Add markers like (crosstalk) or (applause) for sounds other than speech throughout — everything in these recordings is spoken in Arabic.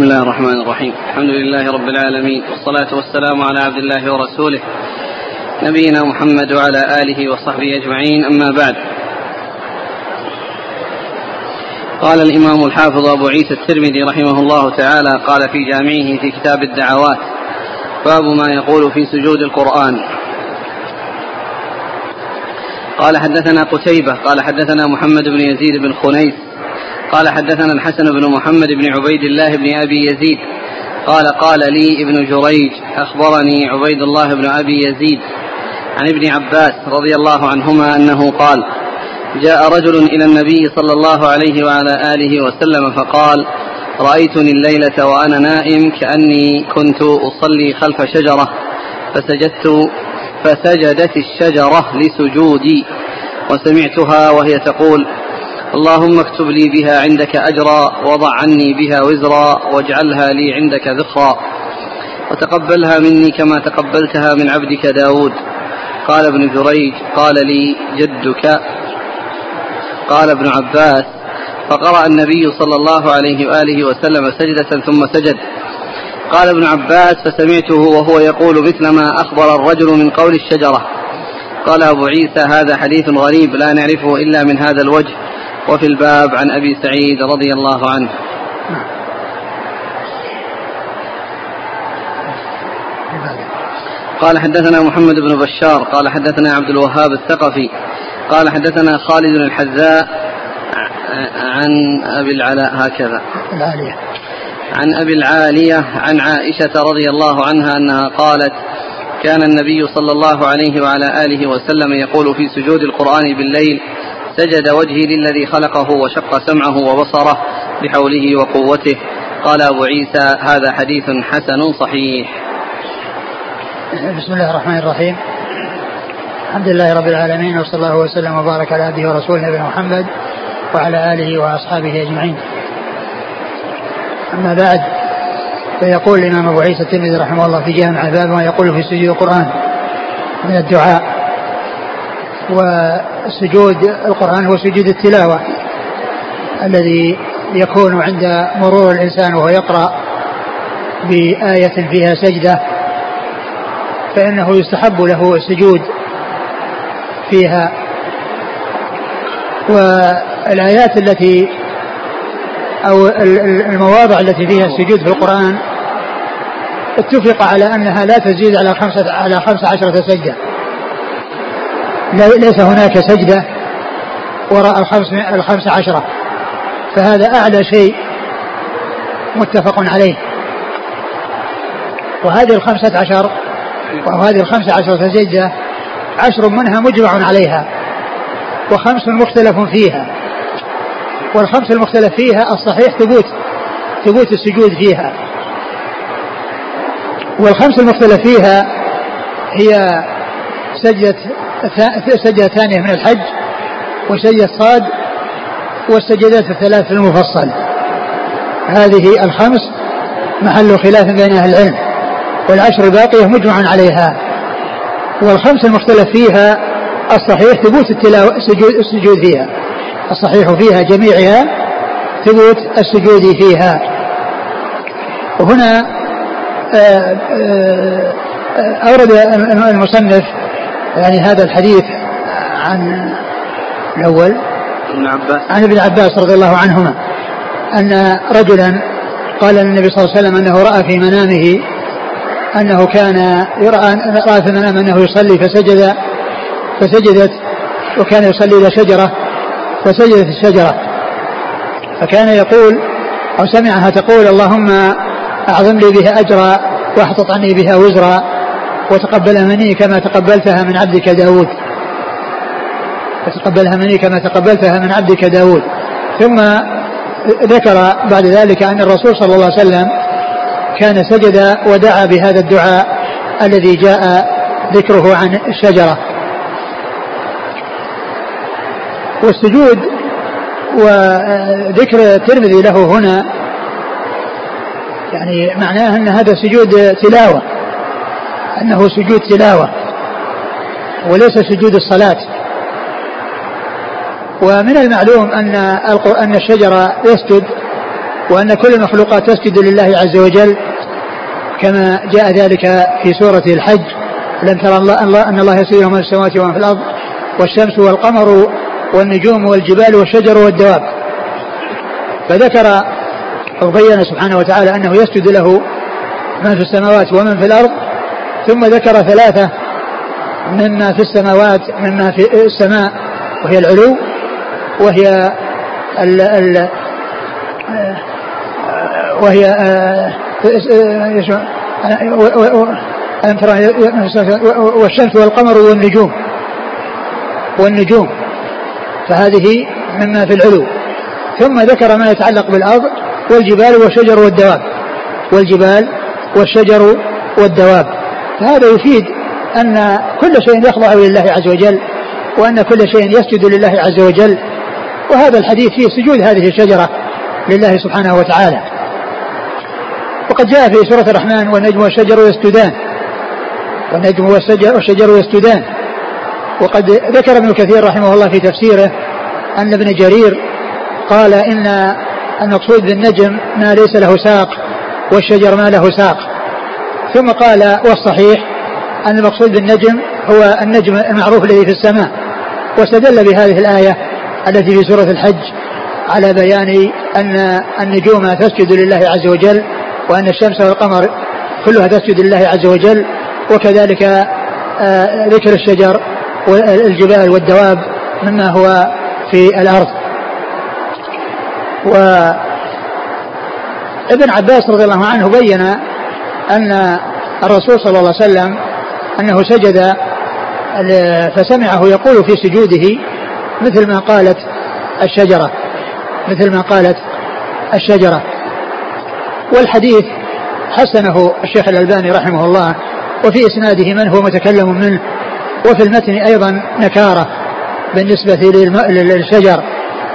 بسم الله الرحمن الرحيم. الحمد لله رب العالمين. والصلاة والسلام على عبد الله ورسوله نبينا محمد وعلى آله وصحبه أجمعين. أما بعد قال الإمام الحافظ أبو عيسى الترمذي رحمه الله تعالى قال في جامعه في كتاب الدعوات باب ما يقول في سجود القرآن. قال حدثنا قتيبة قال حدثنا محمد بن يزيد بن خنيس قال حدثنا الحسن بن محمد بن عبيد الله بن أبي يزيد. قال قال لي ابن جريج أخبرني عبيد الله بن أبي يزيد عن ابن عباس رضي الله عنهما أنه قال جاء رجل إلى النبي صلى الله عليه وعلى آله وسلم فقال رأيتني الليلة وأنا نائم كأني كنت أصلي خلف شجرة فسجدت فسجدت الشجرة لسجودي وسمعتها وهي تقول اللهم اكتب لي بها عندك أجرا وضع عني بها وزرا واجعلها لي عندك ذخرا. وتقبلها مني كما تقبلتها من عبدك داود. قال ابن جريج قال لي جدك. قال ابن عباس فقرأ النبي صلى الله عليه وآله وسلم سجدة ثم سجد. قال ابن عباس فسمعته وهو يقول مثل ما أخبر الرجل من قول الشجرة. قال أبو عيسى هذا حديث غريب لا نعرفه إلا من هذا الوجه. وفي الباب عن أبي سعيد رضي الله عنه. قال حدثنا محمد بن بشار قال حدثنا عبد الوهاب الثقفي قال حدثنا خالد الحذاء عن أبي العلاء هكذا. العالية عن أبي العالية عن عائشة رضي الله عنها أنها قالت كان النبي صلى الله عليه وعلى آله وسلم يقول في سجود القرآن بالليل سجد وجهي للذي خلقه وشق سمعه وبصره بحوله وقوته. قال أبو عيسى هذا حديث حسن صحيح. بسم الله الرحمن الرحيم. الحمد لله رب العالمين وصلى الله وسلم وبارك على عبده ورسوله نبينا محمد وعلى آله وأصحابه أجمعين. أما بعد فيقول الإمام أبو عيسى الترمذي رحمه الله في جامع باب ما يقول في سجود القرآن من الدعاء. وسجود القرآن هو سجود التلاوة الذي يكون عند مرور الإنسان وهو يقرأ بآية فيها سجدة فإنه يستحب له السجود فيها. والآيات التي أو المواضع التي فيها السجود في القرآن اتفق على أنها لا تزيد على خمسة على خمسة عشرة سجدة. ليس هناك سجدة وراء الخمس الخمس عشرة. فهذا أعلى شيء متفق عليه. وهذه الخمسة عشر وهذه الخمسة عشرة سجدة عشر منها مجمع عليها وخمس مختلف فيها. والخمس المختلف فيها الصحيح ثبوت ثبوت السجود فيها. والخمس المختلف فيها هي سجدة سجدة ثانية من الحج وسجدة صاد والسجدات الثلاث في المفصل. هذه الخمس محل خلاف بين أهل العلم والعشر الباقية مجمع عليها. والخمس المختلف فيها الصحيح ثبوت التلاوة السجود, السجود فيها. الصحيح فيها جميعها ثبوت السجود فيها. وهنا آه، آه، أورد المصنف يعني هذا الحديث عن الأول. ابن عباس. عن ابن عباس رضي الله عنهما أن رجلا قال للنبي صلى الله عليه وسلم أنه رأى في منامه أنه كان يرى رأى في المنام أنه يصلي فسجد فسجدت وكان يصلي إلى شجرة فسجدت الشجرة. فكان يقول أو سمعها تقول اللهم أعظم لي بها أجرا واحطط عني بها وزرا. وتقبلها مني كما تقبلتها من عبدك داود. وتقبلها مني كما تقبلتها من عبدك داود. ثم ذكر بعد ذلك أن الرسول صلى الله عليه وسلم كان سجد ودعا بهذا الدعاء الذي جاء ذكره عن الشجرة. والسجود وذكر الترمذي له هنا يعني معناه أن هذا سجود تلاوة. أنه سجود تلاوة وليس سجود الصلاة. ومن المعلوم أن أن الشجرة يسجد وأن كل المخلوقات تسجد لله عز وجل كما جاء ذلك في سورة الحج. لم ترى الله أن الله يسجد من السماوات ومن في الأرض والشمس والقمر والنجوم والجبال والشجر والدواب. فذكر وبين سبحانه وتعالى أنه يسجد له من في السماوات ومن في الأرض ثم ذكر ثلاثة مما في السماوات مما في السماء وهي العلو وهي ال ال وهي ألم ترى والشمس والقمر والنجوم. والنجوم. فهذه مما في العلو. ثم ذكر ما يتعلق بالأرض والجبال والشجر والدواب. والجبال والشجر والدواب. فهذا يفيد أن كل شيء يخضع لله عز وجل وأن كل شيء يسجد لله عز وجل. وهذا الحديث فيه سجود هذه الشجرة لله سبحانه وتعالى. وقد جاء في سورة الرحمن والنجم والشجر يسجدان. والنجم والشجر, والشجر يسجدان. وقد ذكر ابن كثير رحمه الله في تفسيره أن ابن جرير قال إن المقصود بالنجم ما ليس له ساق والشجر ما له ساق. ثم قال والصحيح أن المقصود بالنجم هو النجم المعروف الذي في السماء واستدل بهذه الآية التي في سورة الحج على بيان أن النجوم تسجد لله عز وجل وأن الشمس والقمر كلها تسجد لله عز وجل وكذلك آه، ذكر الشجر والجبال والدواب مما هو في الأرض. وابن عباس رضي الله عنه بين أن الرسول صلى الله عليه وسلم أنه سجد فسمعه يقول في سجوده مثل ما قالت الشجرة مثل ما قالت الشجرة. والحديث حسنه الشيخ الألباني رحمه الله وفي إسناده من هو متكلم منه وفي المتن أيضا نكارة بالنسبة للشجر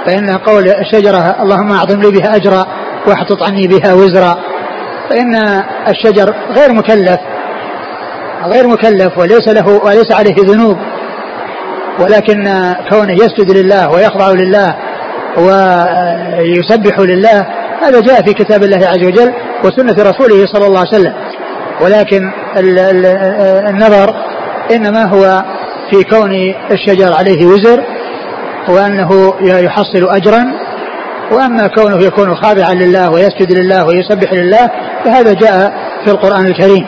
فإن قول الشجرة اللهم أعظم لي بها أجرا واحطط عني بها وزرا. فإن الشجر غير مكلف غير مكلف وليس له وليس عليه ذنوب ولكن كونه يسجد لله ويخضع لله ويسبح لله هذا جاء في كتاب الله عز وجل وسنة رسوله صلى الله عليه وسلم. ولكن النظر إنما هو في كون الشجر عليه وزر وأنه يحصل أجرا وأما كونه يكون خاضعا لله ويسجد لله ويسبح لله فهذا جاء في القرآن الكريم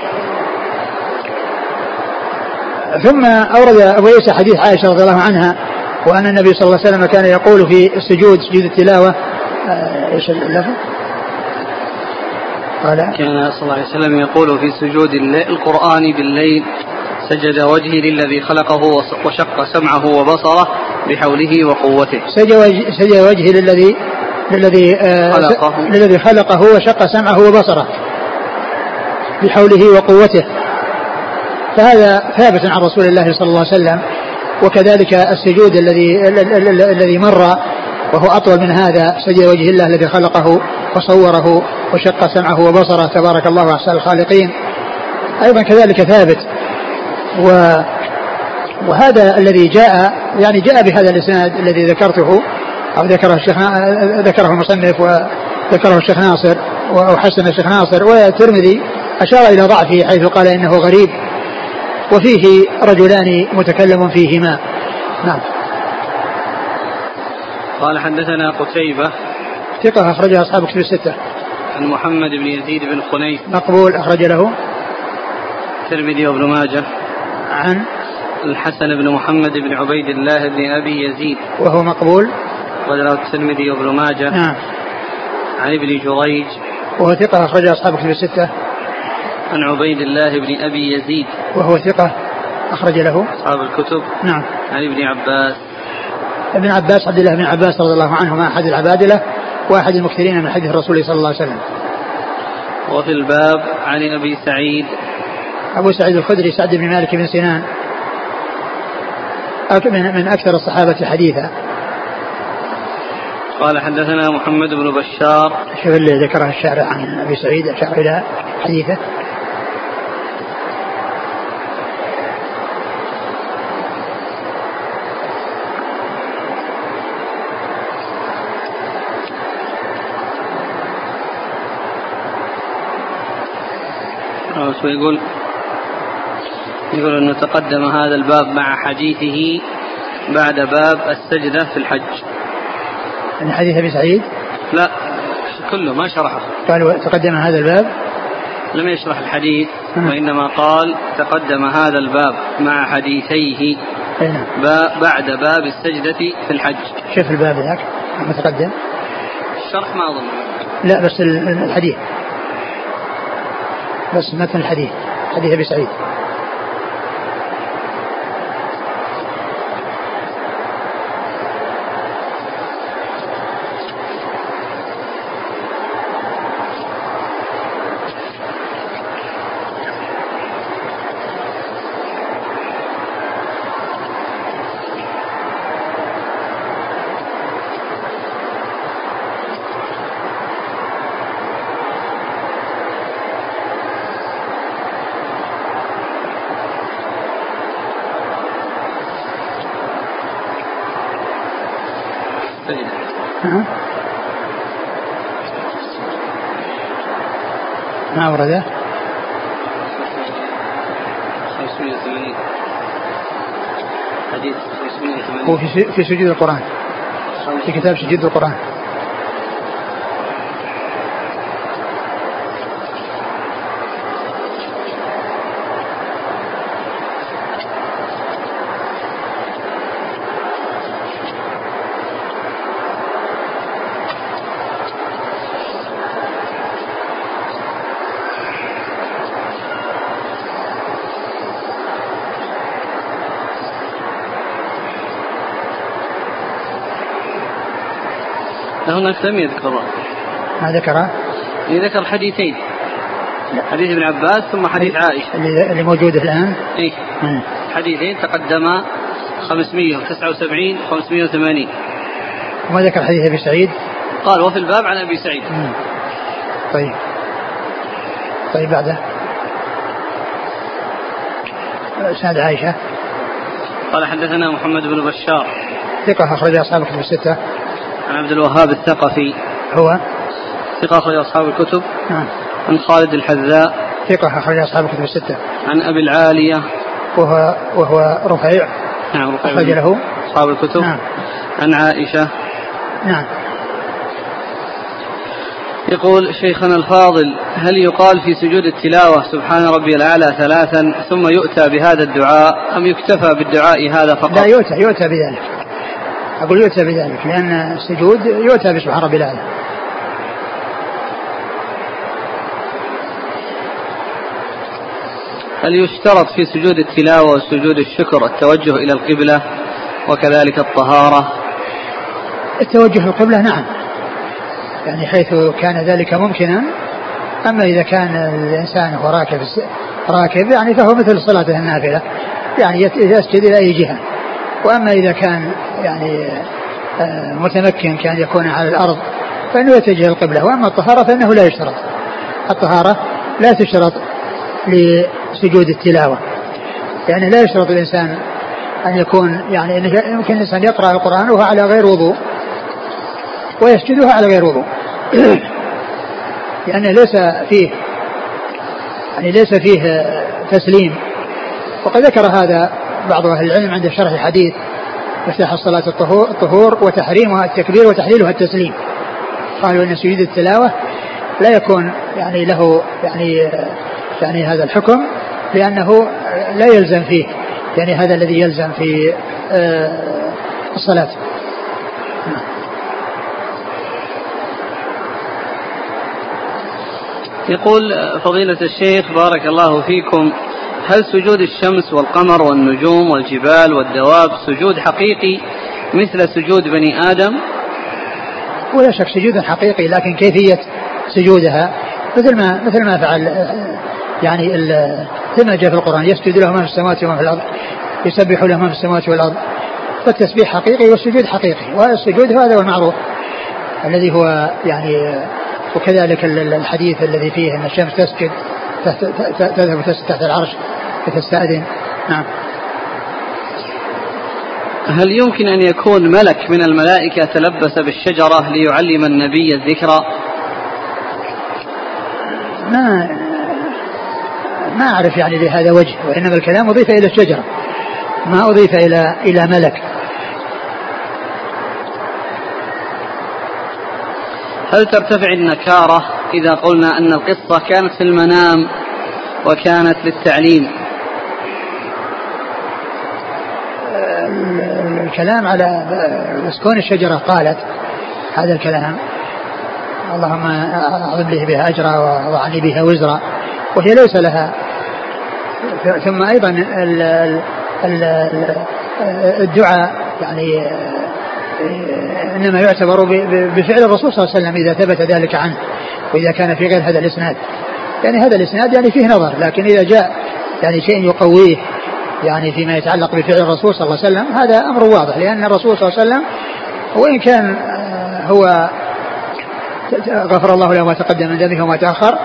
ثم أورد أبو عيسى حديث عائشة رضي الله عنها وأن النبي صلى الله عليه وسلم كان يقول في السجود سجود التلاوة آه، إيش اللفظ؟ قال كان صلى الله عليه وسلم يقول في سجود القرآن بالليل سجد وجهي للذي خلقه وشق سمعه وبصره بحوله وقوته سجد وجهي للذي للذي آه خلقه. للذي خلقه وشق سمعه وبصره بحوله وقوته. فهذا ثابت عن رسول الله صلى الله عليه وسلم وكذلك السجود الذي الذي مر وهو أطول من هذا سجد وجه الله الذي خلقه وصوره وشق سمعه وبصره. تبارك الله أحسن الخالقين. أيضا كذلك ثابت و وهذا الذي جاء يعني جاء بهذا الإسناد الذي ذكرته ذكره الشيخ ذكره المصنف وذكره الشيخ ناصر وحسن الشيخ ناصر والترمذي أشار إلى ضعفه حيث قال إنه غريب. وفيه رجلان متكلم فيهما. نعم. قال حدثنا قتيبة. ثقة أخرجها أصحاب كتب الستة. عن محمد بن يزيد بن خنيس مقبول أخرج له. الترمذي وابن ماجه. عن الحسن بن محمد بن عبيد الله بن أبي يزيد. وهو مقبول. وله الترمذي وابن ماجه. نعم. عن ابن جريج. وهو ثقة أخرج أصحاب كتب الستة. عن عبيد الله بن أبي يزيد. وهو ثقة أخرج له. أصحاب الكتب. نعم. عن ابن عباس. ابن عباس عبد الله بن عباس رضي الله عنهما أحد العبادلة وأحد المكثرين من حديث الرسول صلى الله عليه وسلم. وفي الباب عن أبي سعيد. أبو سعيد الخدري سعد بن مالك بن سنان. من أكثر الصحابة حديثا. قال حدثنا محمد بن بشار. شوف اللي ذكره الشعر عن أبي سعيد أشار إلى حديثه. ويقول يقول؟ انه تقدم هذا الباب مع حديثه بعد باب السجدة في الحج. من حديث أبي سعيد؟ لا كله ما شرحه. قال تقدم هذا الباب؟ لم يشرح الحديث وإنما قال تقدم هذا الباب مع حديثيه. نعم. بعد باب السجدة في الحج. شوف الباب ذاك متقدم. الشرح ما أظن. لا بس الحديث. بس متن الحديث حديث أبي سعيد. ما ورده 580 حديث 580 هو في في سجود القرآن. في كتاب سجود القرآن. هناك لم يذكر ما ذكره؟ ذكر حديثين. حديث ابن عباس ثم حديث عائشة. اللي, موجودة الآن. إيه. حديثين تقدما 579 580 وما ذكر حديث أبي سعيد؟ قال وفي الباب عن أبي سعيد. مم. طيب. طيب بعده. إسناد عائشة. قال حدثنا محمد بن بشار. ثقة أخرج أصحاب الكتب الستة. عن عبد الوهاب الثقفي. هو؟ ثقة أخرج أصحاب الكتب. نعم. عن خالد الحذاء. ثقة أخرج أصحاب الكتب الستة. عن أبي العالية. وهو وهو رفيع. نعم رفيع. أخرج له. أصحاب الكتب. نعم. عن عائشة. نعم. يقول شيخنا الفاضل هل يقال في سجود التلاوة سبحان ربي الأعلى ثلاثا ثم يؤتى بهذا الدعاء أم يكتفى بالدعاء هذا فقط؟ لا يؤتى يؤتى بذلك. أقول يؤتى بذلك لأن السجود يؤتى بسبحان ربي الأعلى. هل يشترط في سجود التلاوة وسجود الشكر التوجه إلى القبلة وكذلك الطهارة؟ التوجه القبلة نعم. يعني حيث كان ذلك ممكنا أما إذا كان الإنسان هو راكب راكب يعني فهو مثل صلاته النافلة يعني يسجد إلى أي جهة. وأما إذا كان يعني آه، متمكن كان يكون على الأرض فإنه يتجه القبلة. وأما الطهارة فإنه لا يشترط. الطهارة لا تشترط لسجود التلاوة. يعني لا يشترط الإنسان أن يكون يعني يمكن الإنسان يقرأ القرآن وهو على غير وضوء ويسجدها على غير وضوء. لأنه (clears throat) ليس فيه يعني ليس فيه تسليم. وقد ذكر هذا بعض أهل العلم عند شرح الحديث مفتاح الصلاة الطهور, الطهور وتحريمها التكبير وتحليلها التسليم. قالوا أن سجود التلاوة لا يكون يعني له يعني يعني هذا الحكم لأنه لا يلزم فيه يعني هذا الذي يلزم في آه، الصلاة. يقول فضيلة الشيخ بارك الله فيكم هل سجود الشمس والقمر والنجوم والجبال والدواب سجود حقيقي مثل سجود بني آدم؟ ولا شك سجود حقيقي لكن كيفية سجودها؟ مثل ما مثل ما فعل يعني كما جاء في القرآن يسجد له ما في السماوات وما في الأرض يسبح له ما في السماوات والأرض. فالتسبيح حقيقي والسجود حقيقي والسجود هذا هو المعروف. الذي هو يعني وكذلك الحديث الذي فيه أن الشمس تسجد تذهب تحت العرش فتستأذن نعم. هل يمكن أن يكون ملك من الملائكة تلبس بالشجرة ليعلم النبي الذكرى ما ما أعرف يعني لهذا وجه وإنما الكلام أضيف إلى الشجرة. ما أضيف إلى إلى ملك. هل ترتفع النكارة؟ إذا قلنا أن القصة كانت في المنام وكانت للتعليم. الكلام على بس كون الشجرة قالت هذا الكلام. اللهم أعظم لي بها أجرا وأعني بها وزرا. وهي ليس لها. ثم أيضا الدعاء يعني إنما يعتبر بفعل الرسول صلى الله عليه وسلم إذا ثبت ذلك عنه. وإذا كان في غير هذا الإسناد. يعني هذا الإسناد يعني فيه نظر لكن إذا جاء يعني شيء يقويه يعني فيما يتعلق بفعل الرسول صلى الله عليه وسلم هذا أمر واضح لأن الرسول صلى الله عليه وسلم وإن كان هو غفر الله له ما تقدم من ذنبه وما تأخر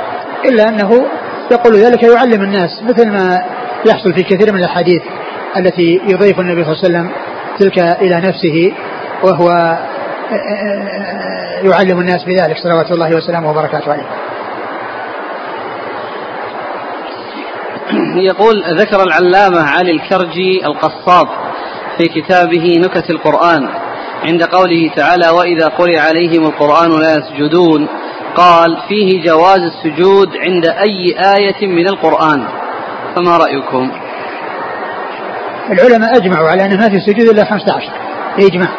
إلا أنه يقول ذلك يعلم الناس مثل ما يحصل في كثير من الأحاديث التي يضيف النبي صلى الله عليه وسلم تلك إلى نفسه وهو يعلم الناس بذلك. صلوات الله وسلامه وبركاته عليه. (clears throat) يقول ذكر العلامة علي الكرجي القصاب في كتابه نكت القرآن عند قوله تعالى وإذا قرئ عليهم القرآن لا يسجدون. قال فيه جواز السجود عند أي آية من القرآن. فما رأيكم؟ العلماء أجمعوا على أن ما في سجود إلا 15 بإجماع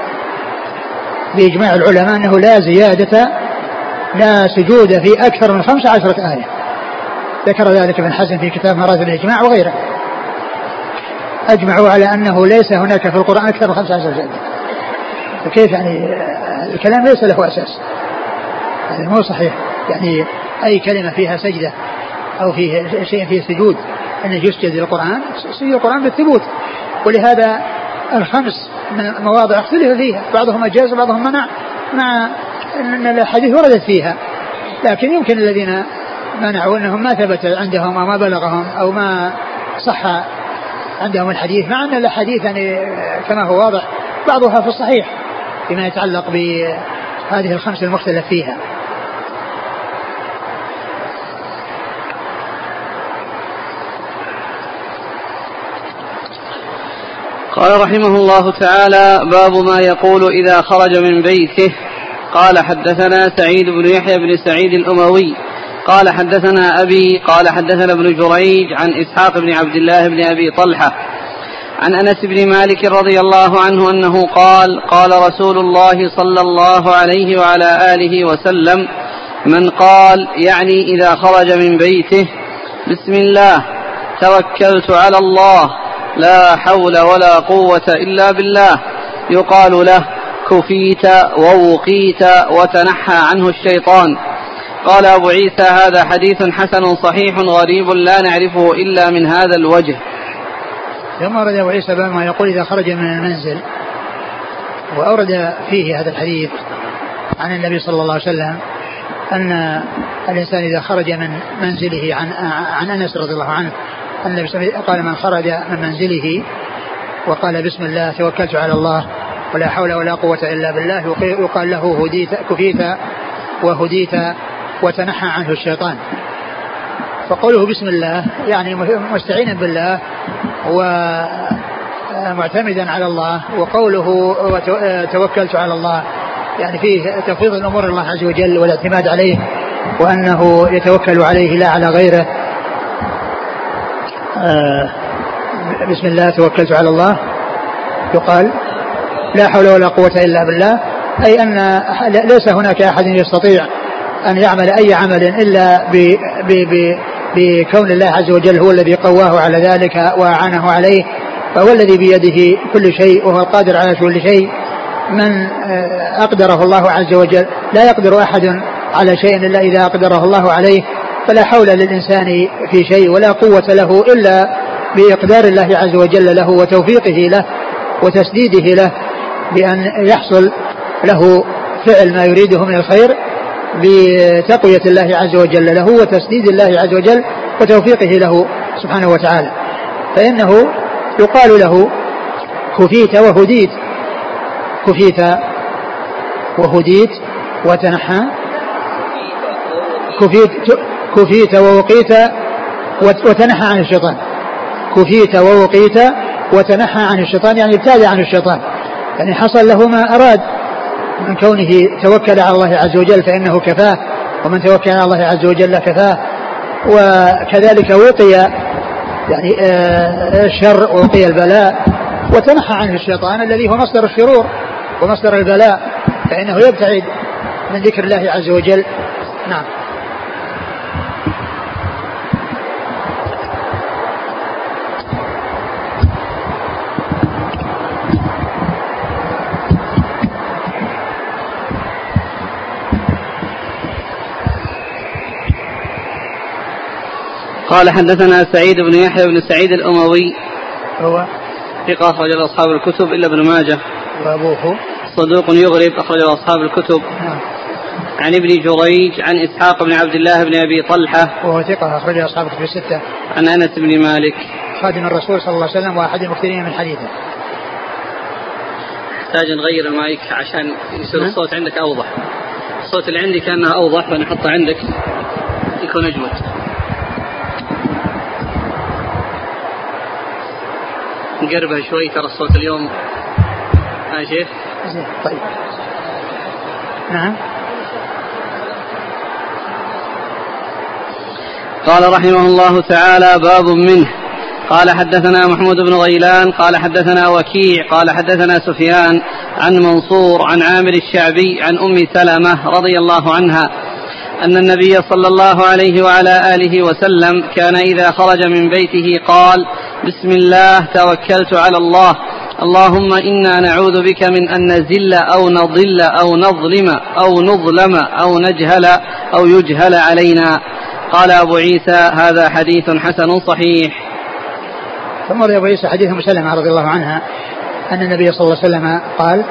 بإجماع العلماء أنه لا زيادة لا سجود في أكثر من 15 آية. ذكر ذلك ابن حزم في كتاب مراتب الإجماع وغيره. أجمعوا على أنه ليس هناك في القرآن أكثر من 15 سجدة فكيف يعني؟ الكلام ليس له أساس. هذا مو صحيح. يعني أي كلمة فيها سجدة أو فيه شيء فيه سجود أن يسجد للقرآن سجد القرآن بالثبوت. ولهذا الخمس مواضع اختلف فيها. بعضهم أجاز وبعضهم منع. مع أن الأحاديث وردت فيها. لكن يمكن الذين منعوا أنهم ما ثبت عندهم أو ما بلغهم أو ما صح عندهم الحديث مع أن الأحاديث يعني كما هو واضح بعضها في الصحيح فيما يتعلق بهذه الخمس المختلف فيها. قال رحمه الله تعالى باب ما يقول إذا خرج من بيته. قال حدثنا سعيد بن يحيى بن سعيد الأموي. قال حدثنا أبي قال حدثنا ابن جريج عن إسحاق بن عبد الله بن أبي طلحة. عن أنس بن مالك رضي الله عنه أنه قال قال رسول الله صلى الله عليه وعلى آله وسلم من قال يعني إذا خرج من بيته بسم الله توكلت على الله لا حول ولا قوة إلا بالله. يقال له كفيت ووقيت وتنحى عنه الشيطان. قال أبو عيسى هذا حديث حسن صحيح غريب لا نعرفه إلا من هذا الوجه. ثم ورد أبو عيسى ما يقول إذا خرج من المنزل وأورد فيه هذا الحديث عن النبي صلى الله عليه وسلم أن الإنسان إذا خرج من منزله عن عن أنس رضي الله عنه النبي صلى الله عليه وسلم قال من خرج من منزله وقال بسم الله توكلت على الله ولا حول ولا قوة إلا بالله يقال له هديت كفيت وهديت وتنحى عنه الشيطان. فقوله بسم الله يعني مستعينا بالله ومعتمدا على الله وقوله توكلت على الله يعني فيه تفويض الأمور الله عز وجل والاعتماد عليه وأنه يتوكل عليه لا على غيره. بسم الله توكلت على الله. يقال لا حول ولا قوة إلا بالله. أي أن ليس هناك أحد يستطيع أن يعمل أي عمل إلا ب ب بكون الله عز وجل هو الذي قواه على ذلك وأعانه عليه فهو الذي بيده كل شيء وهو القادر على كل شيء. من آه، أقدره الله عز وجل لا يقدر أحد على شيء إلا إذا أقدره الله عليه. فلا حول للإنسان في شيء ولا قوة له إلا بإقدار الله عز وجل له وتوفيقه له وتسديده له بأن يحصل له فعل ما يريده من الخير بتقوية الله عز وجل له وتسديد الله عز وجل وتوفيقه له سبحانه وتعالى. فإنه يقال له كفيت وهديت. كفيت وهديت وتنحى. كفيت كفيت ووقيت وتنحى عن الشيطان. كفيت ووقيت وتنحى عن الشيطان يعني ابتعد عن الشيطان. يعني حصل له ما أراد. من كونه توكل على الله عز وجل فإنه كفاه ومن توكل على الله عز وجل كفاه. وكذلك وقي يعني آه، الشر ووقي البلاء وتنحى عنه الشيطان الذي هو مصدر الشرور ومصدر البلاء فإنه يبتعد من ذكر الله عز وجل. نعم. قال حدثنا سعيد بن يحيى بن سعيد الأموي. هو ثقة أخرج أصحاب الكتب إلا ابن ماجه. وأبوه. صدوق يغرب أخرج أصحاب الكتب. نعم. عن ابن جريج عن إسحاق بن عبد الله بن أبي طلحة. وهو ثقة أخرج أصحاب الكتب الستة. عن أنس بن مالك. خادم الرسول صلى الله عليه وسلم وأحد المكثرين من حديثه. نحتاج نغير المايك عشان يصير نعم. الصوت عندك أوضح. الصوت اللي عندي كأنه أوضح فنحطه عندك. يكون أجود. نقربها شوي ترى الصوت اليوم. ها شيخ؟ زين طيب. نعم. قال رحمه الله تعالى باب منه. قال حدثنا محمود بن غيلان قال حدثنا وكيع قال حدثنا سفيان عن منصور عن عامر الشعبي عن أم سلمة رضي الله عنها أن النبي صلى الله عليه وعلى آله وسلم كان إذا خرج من بيته قال بسم الله توكلت على الله. اللهم إنا نعوذ بك من أن نزل أو نضل أو نظلم أو نظلم أو نجهل أو يجهل علينا. قال أبو عيسى هذا حديث حسن صحيح. ثم روي أبو عيسى حديث أم سلمة رضي الله عنها أن النبي صلى الله عليه وسلم قال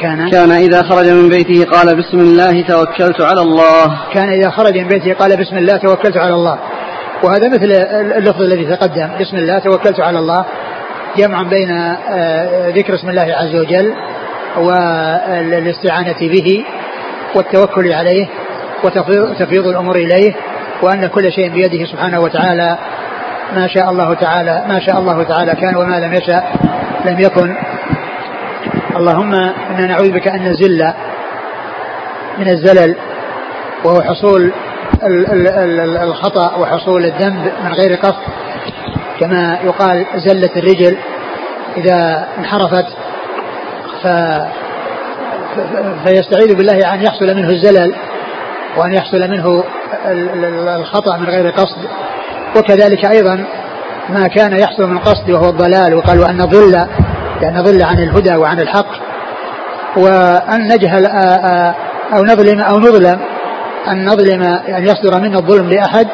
كان كان إذا خرج من بيته قال بسم الله توكلت على الله. كان إذا خرج من بيته قال بسم الله توكلت على الله. وهذا مثل اللفظ الذي تقدم. بسم الله توكلت على الله. جمع بين آه، ذكر اسم الله عز وجل والاستعانة به والتوكل عليه وتفويض الأمور إليه وأن كل شيء بيده سبحانه وتعالى. ما شاء الله تعالى ما شاء الله تعالى كان وما لم يشاء لم يكن. اللهم إنا نعوذ بك أن نزل من الزلل وهو حصول الخطأ وحصول الذنب من غير قصد. كما يقال زلت الرجل إذا انحرفت ف فيستعيذ بالله أن يحصل منه الزلل وأن يحصل منه الخطأ من غير قصد. وكذلك أيضا ما كان يحصل من قصد وهو الضلال وقال وأن ضل يعني نضل عن الهدى وعن الحق. وأن نجهل أو نظلم أو نظلم. أن نظلم يعني يصدر منا الظلم لأحد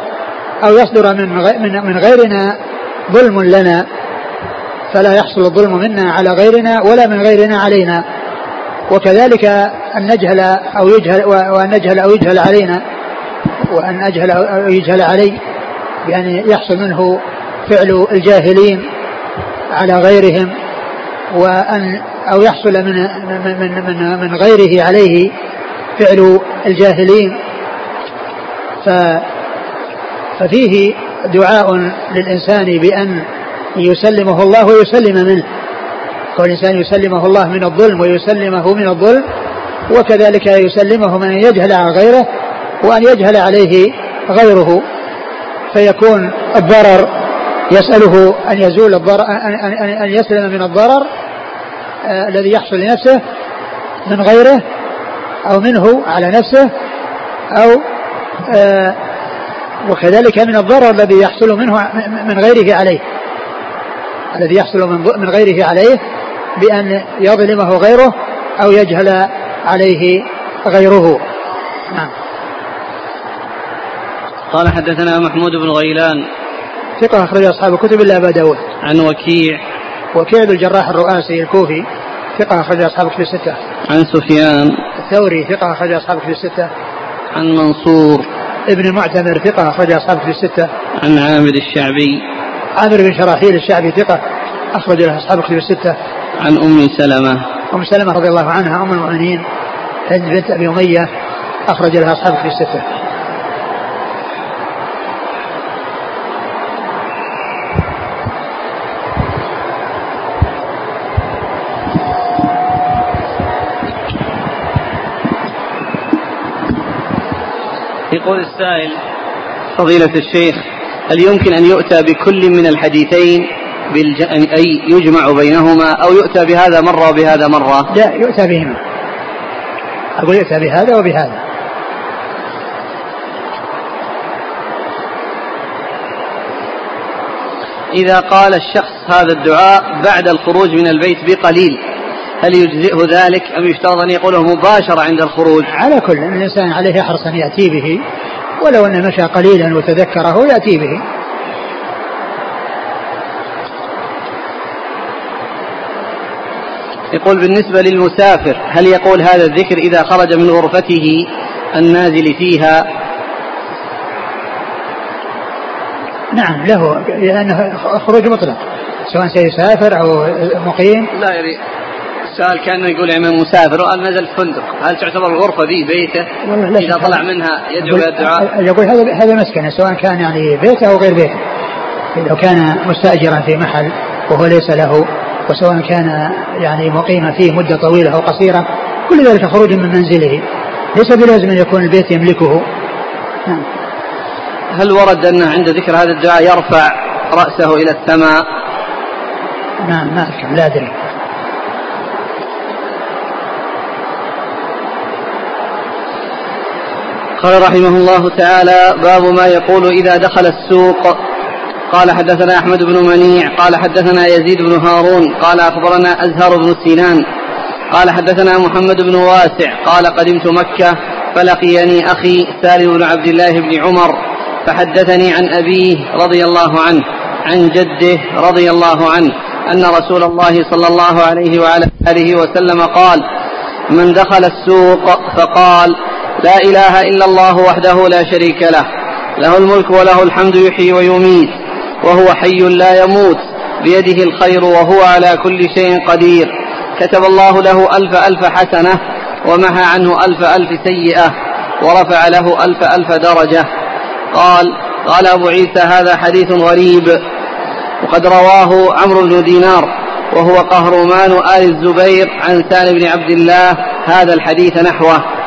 أو يصدر من من غيرنا ظلم لنا. فلا يحصل الظلم منا على غيرنا ولا من غيرنا علينا. وكذلك أن نجهل أو يجهل وأن نجهل أو يجهل علينا وأن أجهل أو يجهل علي يعني يحصل منه فعل الجاهلين على غيرهم وأن أو يحصل من من من من غيره عليه فعل الجاهلين. ف ففيه دعاء للإنسان بأن يسلمه الله ويسلم منه. والإنسان يسلمه الله من الظلم ويسلمه من الظلم وكذلك يسلمه من أن يجهل على غيره وأن يجهل عليه غيره. فيكون الضرر يسأله أن يزول الضرر أن, يسلم من الضرر آه الذي يحصل لنفسه من غيره أو منه على نفسه أو وكذلك من الضرر الذي يحصل منه من غيره عليه. الذي يحصل من من غيره عليه بأن يظلمه غيره أو يجهل عليه غيره. نعم. قال حدثنا محمود بن غيلان. ثقة أخرج أصحاب الكتب إلا أبا داود. عن وكيع. وكيع بن الجراح الرؤاسي الكوفي. ثقة أخرج أصحاب الكتب الستة. عن سفيان. الثوري ثقة أخرج أصحاب الكتب الستة. عن منصور ابن المعتمر ثقة أخرج أصحاب الكتب الستة. عن عامر الشعبي. عامر بن شراحيل الشعبي ثقة أخرج له أصحاب الكتب الستة. عن أم سلمة. أم سلمة رضي الله عنها أم المؤمنين هند بنت أبي أمية أخرج لها أصحاب الكتب الستة. يقول السائل. فضيلة الشيخ هل يمكن أن يؤتى بكل من الحديثين بالج... أي يجمع بينهما أو يؤتى بهذا مرة وبهذا مرة؟ لا يؤتى بهما. أقول يؤتى بهذا وبهذا. إذا قال الشخص هذا الدعاء بعد الخروج من البيت بقليل هل يجزئه ذلك أم يشترط أن يقوله مباشرة عند الخروج؟ على كل الإنسان عليه يحرص أن يأتي به ولو أن مشى قليلا وتذكره يأتي به. يقول بالنسبة للمسافر هل يقول هذا الذكر إذا خرج من غرفته النازل فيها؟ نعم له لأنه خروج مطلق سواء سيسافر أو مقيم. لا يريد. السؤال كان يقول يعني مسافر وقال نزل في فندق هل تعتبر الغرفة ذي بيته؟ إذا طلع منها يدعو إلى الدعاء يقول هذا هذا مسكنة سواء كان يعني بيته أو غير بيته. لو كان مستأجرا في محل وهو ليس له وسواء كان يعني مقيما فيه مدة طويلة أو قصيرة كل ذلك خروج من منزله. ليس بلازم أن يكون البيت يملكه. نعم. هل ورد أنه عند ذكر هذا الدعاء يرفع رأسه إلى السماء؟ نعم ما لا أدري. قال رحمه الله تعالى باب ما يقول إذا دخل السوق. قال حدثنا أحمد بن منيع قال حدثنا يزيد بن هارون قال أخبرنا أزهر بن سنان قال حدثنا محمد بن واسع قال قدمت مكة فلقيني أخي سالم بن عبد الله بن عمر فحدثني عن أبيه رضي الله عنه عن جده رضي الله عنه أن رسول الله صلى الله عليه وعلى آله وسلم قال من دخل السوق فقال لا إله إلا الله وحده لا شريك له. له الملك وله الحمد يحيي ويميت وهو حي لا يموت. بيده الخير وهو على كل شيء قدير. كتب الله له ألف ألف حسنة ومحى عنه ألف ألف سيئة ورفع له ألف ألف درجة. قال قال أبو عيسى هذا حديث غريب. وقد رواه عمرو بن دينار وهو قهرمان آل الزبير عن سالم بن عبد الله. هذا الحديث نحوه.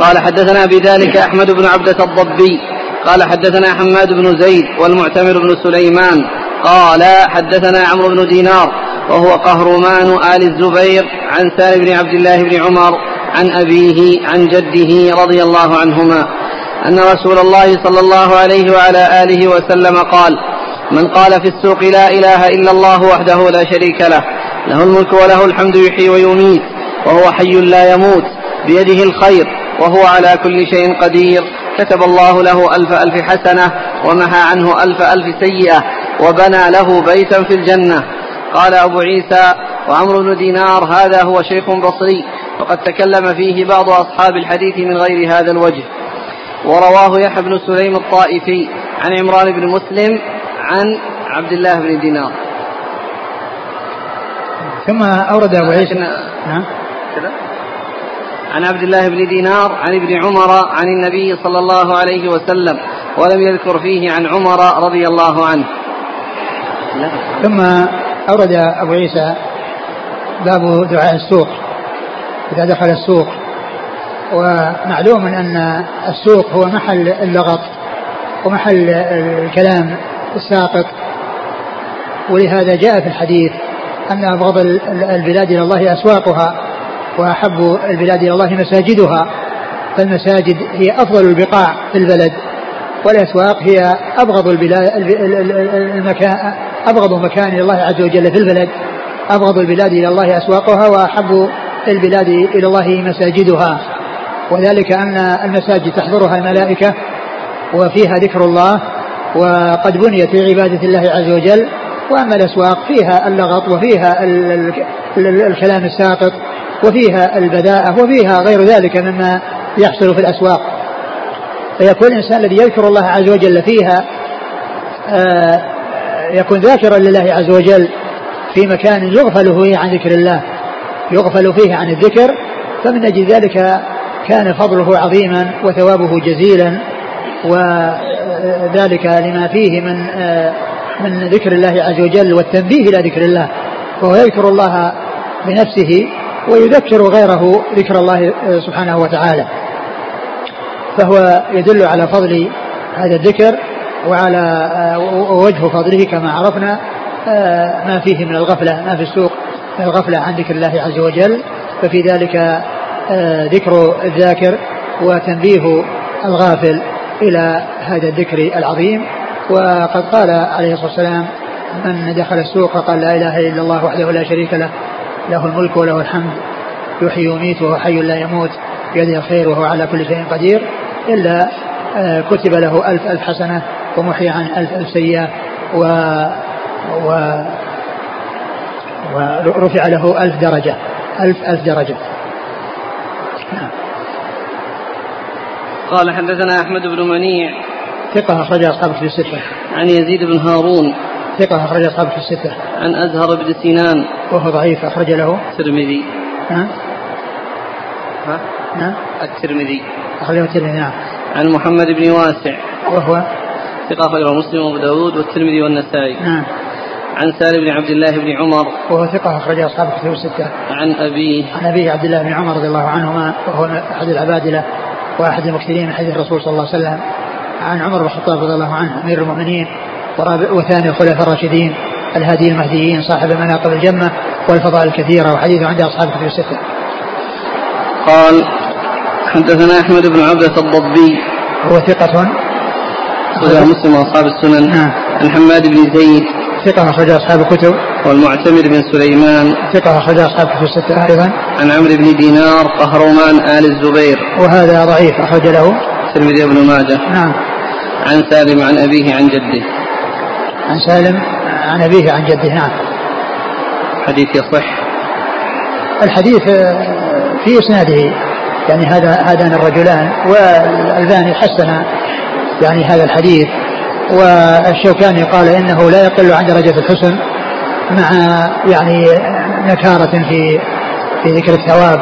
قال حدثنا بذلك أحمد بن عبدة الضبي. قال حدثنا حماد بن زيد والمعتمر بن سليمان. قال حدثنا عمرو بن دينار وهو قهرمان آل الزبير عن سالم بن عبد الله بن عمر عن أبيه عن جده رضي الله عنهما أن رسول الله صلى الله عليه وعلى آله وسلم قال من قال في السوق لا إله إلا الله وحده لا شريك له له الملك وله الحمد يحيي ويميت وهو حي لا يموت بيده الخير وهو على كل شيء قدير. كتب الله له ألف ألف حسنة ومحى عنه ألف ألف سيئة وبنى له بيتا في الجنة. قال أبو عيسى وعمرو بن دينار هذا هو شيخ بصري وقد تكلم فيه بعض أصحاب الحديث من غير هذا الوجه. ورواه يحيى بن سليم الطائفي عن عمران بن مسلم عن عبد الله بن دينار. ثم أورد أبو عيسى نعم عن عبد الله بن دينار عن ابن عمر عن النبي صلى الله عليه وسلم ولم يذكر فيه عن عمر رضي الله عنه. ثم أورد أبو عيسى باب دعاء السوق إذا دخل السوق ومعلوم أن السوق هو محل اللغط ومحل الكلام الساقط ولهذا جاء في الحديث أن أبغض البلاد إلى الله أسواقها وأحب البلاد إلى الله مساجدها فالمساجد هي أفضل البقاع في البلد والأسواق هي أبغض البلاد المكان أبغض مكان إلى الله عز وجل في البلد أبغض البلاد إلى الله أسواقها وأحب البلاد إلى الله مساجدها. وذلك أن المساجد تحضرها الملائكة وفيها ذكر الله وقد بنيت لعبادة الله عز وجل وأما الأسواق فيها اللغط وفيها الكلام الساقط وفيها البذاءة وفيها غير ذلك مما يحصل في الأسواق. فيكون الإنسان الذي يذكر الله عز وجل فيها آه، يكون ذاكرا لله عز وجل في مكان يغفل فيه عن ذكر الله يغفل فيه عن الذكر فمن أجل ذلك كان فضله عظيما وثوابه جزيلا وذلك لما فيه من آه، من ذكر الله عز وجل والتنبيه إلى ذكر الله. وهو يذكر الله بنفسه ويذكر غيره ذكر الله سبحانه وتعالى. فهو يدل على فضل هذا الذكر وعلى وجه فضله كما عرفنا ما فيه من الغفلة ما في السوق من الغفلة عن ذكر الله عز وجل. ففي ذلك ذكر الذاكر وتنبيه الغافل إلى هذا الذكر العظيم. وقد قال عليه الصلاة والسلام من دخل السوق فقال لا إله إلا الله وحده لا شريك له له الملك وله الحمد. يحيي ويميت وهو حي لا يموت. بيده الخير وهو على كل شيء قدير. إلا آه، كتب له ألف ألف حسنة ومحي عن ألف ألف سيئة. و, و ورفع له ألف درجة. ألف ألف درجة. نعم. قال حدثنا أحمد بن منيع. ثقة أخرج أصحابه في الستة. عن يزيد بن هارون. ثقة أخرج أصحابه في الستة. عن أزهر بن سنان وهو ضعيف أخرج له. الترمذي. ها؟ ها؟ نعم الترمذي. أخرجه الترمذي نعم. عن محمد بن واسع. وهو؟ ثقة أخرجه مسلم وأبو داود والترمذي والنسائي. نعم. عن سالم بن عبد الله بن عمر. وهو ثقة أخرج أصحاب الكتب الستة. عن أبيه. عن أبيه عبد الله بن عمر رضي الله عنهما وهو أحد العبادلة وأحد المكثرين من حديث الرسول صلى الله عليه وسلم. عن عمر بن الخطاب رضي الله عنه أمير المؤمنين. وثاني الخلفاء الراشدين الهادي المهديين صاحب المناقب الجمة والفضائل الكثيرة وحديثه عند أصحاب الكتب الستة. قال حدثنا أحمد بن عبدة الضبي. هو ثقة. أخرج مسلم وأصحاب السنن. نعم. عن حماد بن زيد. ثقة أخرج أصحاب الكتب. والمعتمر بن سليمان. ثقة أخرج أصحاب الكتب الستة أيضا. عن عمرو بن دينار قهرمان آل الزبير. وهذا ضعيف أخرج له. الترمذي بن ماجه. نعم. عن سالم عن أبيه عن جده. عن سالم عن أبيه عن جده نعم. حديث يصح؟ الحديث آه، في إسناده يعني هذا هذان الرجلان والألباني حسن يعني هذا الحديث. والشوكاني قال إنه لا يقل عن درجة الحسن مع يعني نكارة في في ذكر الثواب.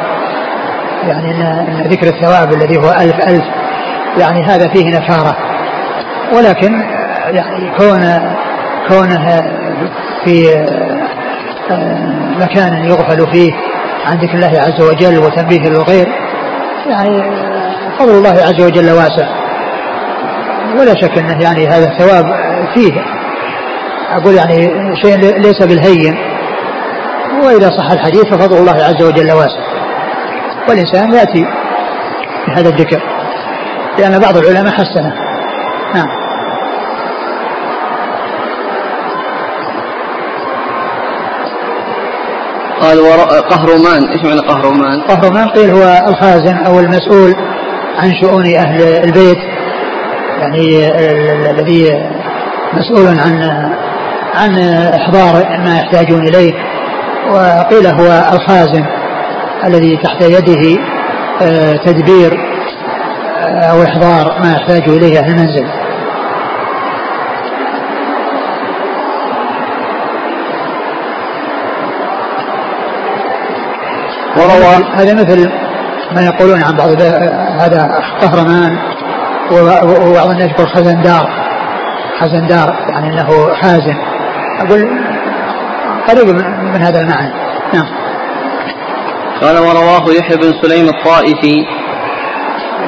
يعني إن ذكر الثواب الذي هو ألف ألف يعني هذا فيه نكارة. ولكن يعني كون كونه في آه، مكان يغفل فيه عن ذكر الله عز وجل وتنبيه للغير يعني فضل الله عز وجل واسع. ولا شك أنه يعني هذا الثواب فيه. أقول يعني شيء ليس بالهين. وإذا صح الحديث ففضل الله عز وجل واسع. والإنسان يأتي بهذا الذكر لأن بعض العلماء حسنه. نعم. قال قهرمان إيش معنى قهرمان؟ قهرمان قيل هو الخازن أو المسؤول عن شؤون أهل البيت يعني الذي مسؤول عن عن إحضار ما يحتاجون إليه وقيل هو الخازن الذي تحت يده آه، تدبير آه، أو إحضار ما يحتاج إليه أهل المنزل وروى هذا مثل ما يقولون عن بعض هذا قهرمان وبعض الناس يقول خزن دار خزن دار يعني إنه حازم. أقول قريب من هذا المعنى. نعم. قال ورواه يحيى بن سليم الطائفي.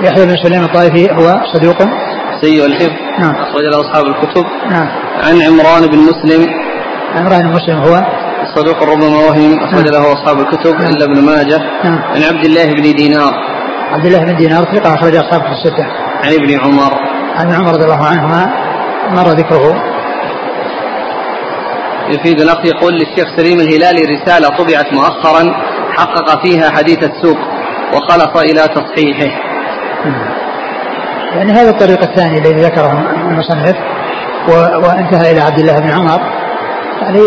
يحيى بن سليم الطائفي هو صدوق؟ سيء الحفظ. نعم. أخرج له أصحاب الكتب. نعم. عن عمران بن مسلم. عمران بن مسلم هو صدوق ربما وهم أخرج له أصحاب الكتب. إلا ابن ماجه. نعم. عن عبد الله بن دينار. عبد الله بن دينار ثقة أخرج أصحابه الستة. عن ابن عمر. عن عمر رضي الله عنهما مر ذكره. يفيد الأخ يقول للشيخ سليم الهلالي رسالة طبعت مؤخرا حقق فيها حديث السوق وخلص إلى تصحيحه. يعني هذا الطريق الثاني الذي ذكره المصنف وانتهى إلى عبد الله بن عمر. يعني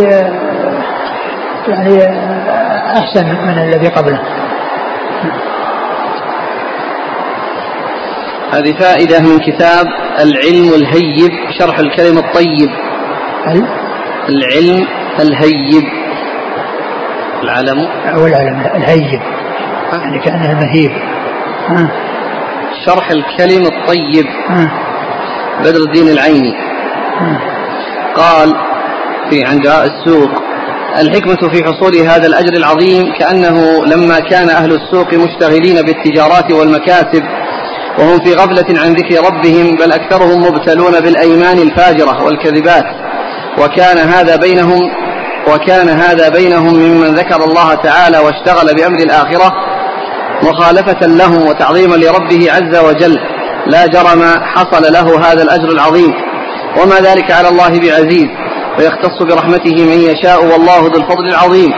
يعني أحسن من الذي قبله. هذه فائدة من كتاب العلم الهيب شرح الكلم الطيب. العلم الهيب. العلم. أو العلم الهيب. يعني كأنه المهيب ها. شرح الكلم الطيب. ها. بدر الدين العيني. ها. قال في عند السوق الحكمة في حصول هذا الأجر العظيم كأنه لما كان أهل السوق مشتغلين بالتجارات والمكاسب وهم في غفلة عن ذكر ربهم بل أكثرهم مبتلون بالأيمان الفاجرة والكذبات. وكان هذا بينهم وكان هذا بينهم ممن ذكر الله تعالى واشتغل بأمر الآخرة مخالفة لهم وتعظيما لربه عز وجل. لا جرم حصل له هذا الأجر العظيم. وما ذلك على الله بعزيز. ويختص برحمته من يشاء والله ذو الفضل العظيم.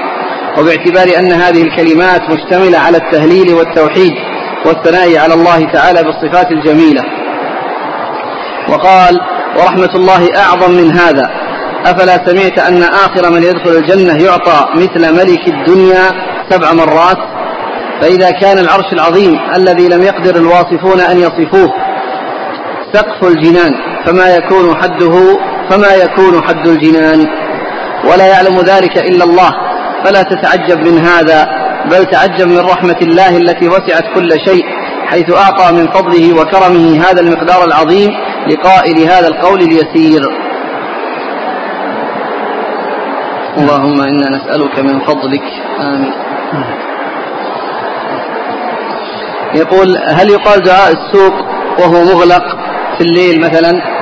وباعتبار أن هذه الكلمات مشتملة على التهليل والتوحيد والثناء على الله تعالى بالصفات الجميلة. وقال ورحمة الله أعظم من هذا. أفلا سمعت أن آخر من يدخل الجنة يعطى مثل ملك الدنيا سبع مرات؟ فإذا كان العرش العظيم الذي لم يقدر الواصفون أن يصفوه سقف الجنان فما يكون حده فما يكون حد الجنان ولا يعلم ذلك إلا الله. فلا تتعجب من هذا بل تعجب من رحمة الله التي وسعت كل شيء حيث أعطى من فضله وكرمه هذا المقدار العظيم لقائل هذا القول اليسير. اللهم إنا نسألك من فضلك. آمين. يقول هل يقال دعاء السوق وهو مغلق في الليل مثلا؟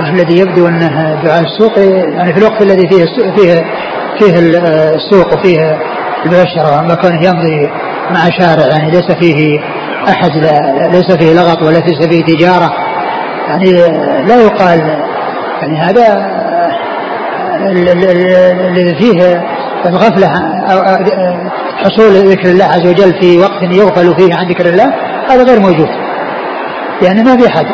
الذي يبدو انه دعاء السوق يعني في الوقت الذي فيه فيه فيه السوق وفيه البشرة اما كونه يمضي مع شارع يعني ليس فيه أحد لا ليس فيه لغط ولا ليس فيه تجارة. يعني لا يقال يعني هذا الذي فيه الغفلة حصول ذكر الله عز وجل في وقت يغفل فيه عن ذكر الله هذا غير موجود. يعني ما في حد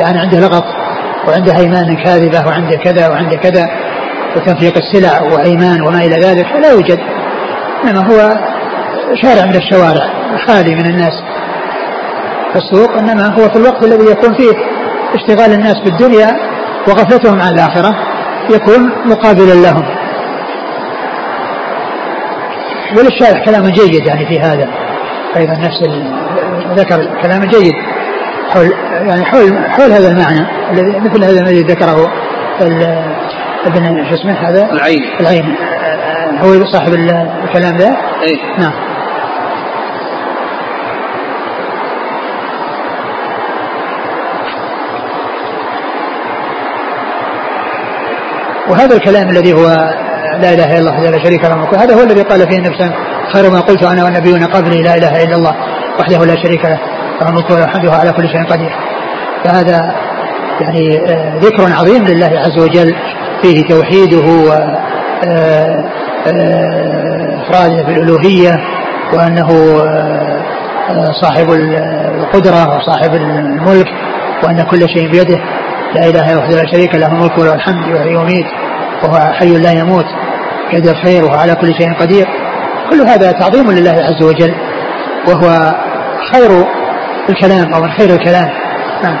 يعني عنده لغط. وعنده أيمان كاذبة وعنده كذا وعنده كذا وتنفيق السلع وأيمان وما إلى ذلك لا يوجد إنما هو شارع من الشوارع خالي من الناس في السوق إنما هو في الوقت الذي يكون فيه اشتغال الناس بالدنيا وغفلتهم عن الآخرة يكون مقابلا لهم. وللشارع كلام جيد يعني في هذا. أيضا نفس ذكر كلام جيد. حول يعني حول حول هذا المعنى الذي مثل هذا الذي ذكره ابن شو اسمه هذا؟ العين. العين. هو صاحب الكلام ذا؟ اي نعم. وهذا الكلام الذي هو لا إله إلا الله وحده لا شريك له هذا هو الذي قال فيه النبي خير ما قلت أنا والنبيون قبلي لا إله إلا الله وحده لا شريك له. له الملك وله على كل شيء قدير. فهذا يعني آه، ذكر عظيم لله عز وجل فيه توحيده و آه، آه، إفراده بالالوهيه وأنه صاحب القدرة وصاحب الملك وأن كل شيء بيده. لا إله الا وحده لا شريك له الملك وله الحمد يحيي ويميت وهو حي لا يموت يد الخير وهو على كل شيء قدير. كل هذا تعظيم لله عز وجل وهو خير الكلام أو من خير الكلام نعم.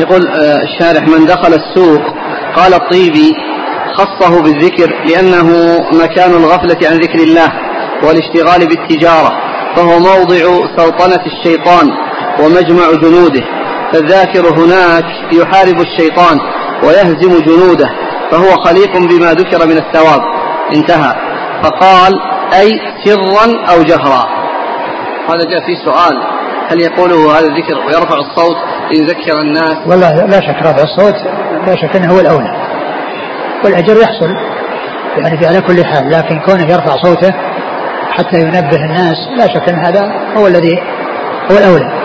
يقول آه، الشارح من دخل السوق قال الطيبي خصه بالذكر لأنه مكان الغفلة عن ذكر الله والاشتغال بالتجارة فهو موضع سلطنة الشيطان ومجمع جنوده فالذاكر هناك يحارب الشيطان ويهزم جنوده فهو خليق بما ذكر من الثواب. انتهى. فقال أي سرا أو جهرا. هذا جاء فيه سؤال هل يقوله هذا الذكر ويرفع الصوت ليذكر الناس؟ والله لا شك رفع الصوت لا شك أنه هو الأولى. والأجر يحصل يعني على كل حال لكن كونه يرفع صوته حتى ينبه الناس لا شك أن هذا هو الذي هو الأولى.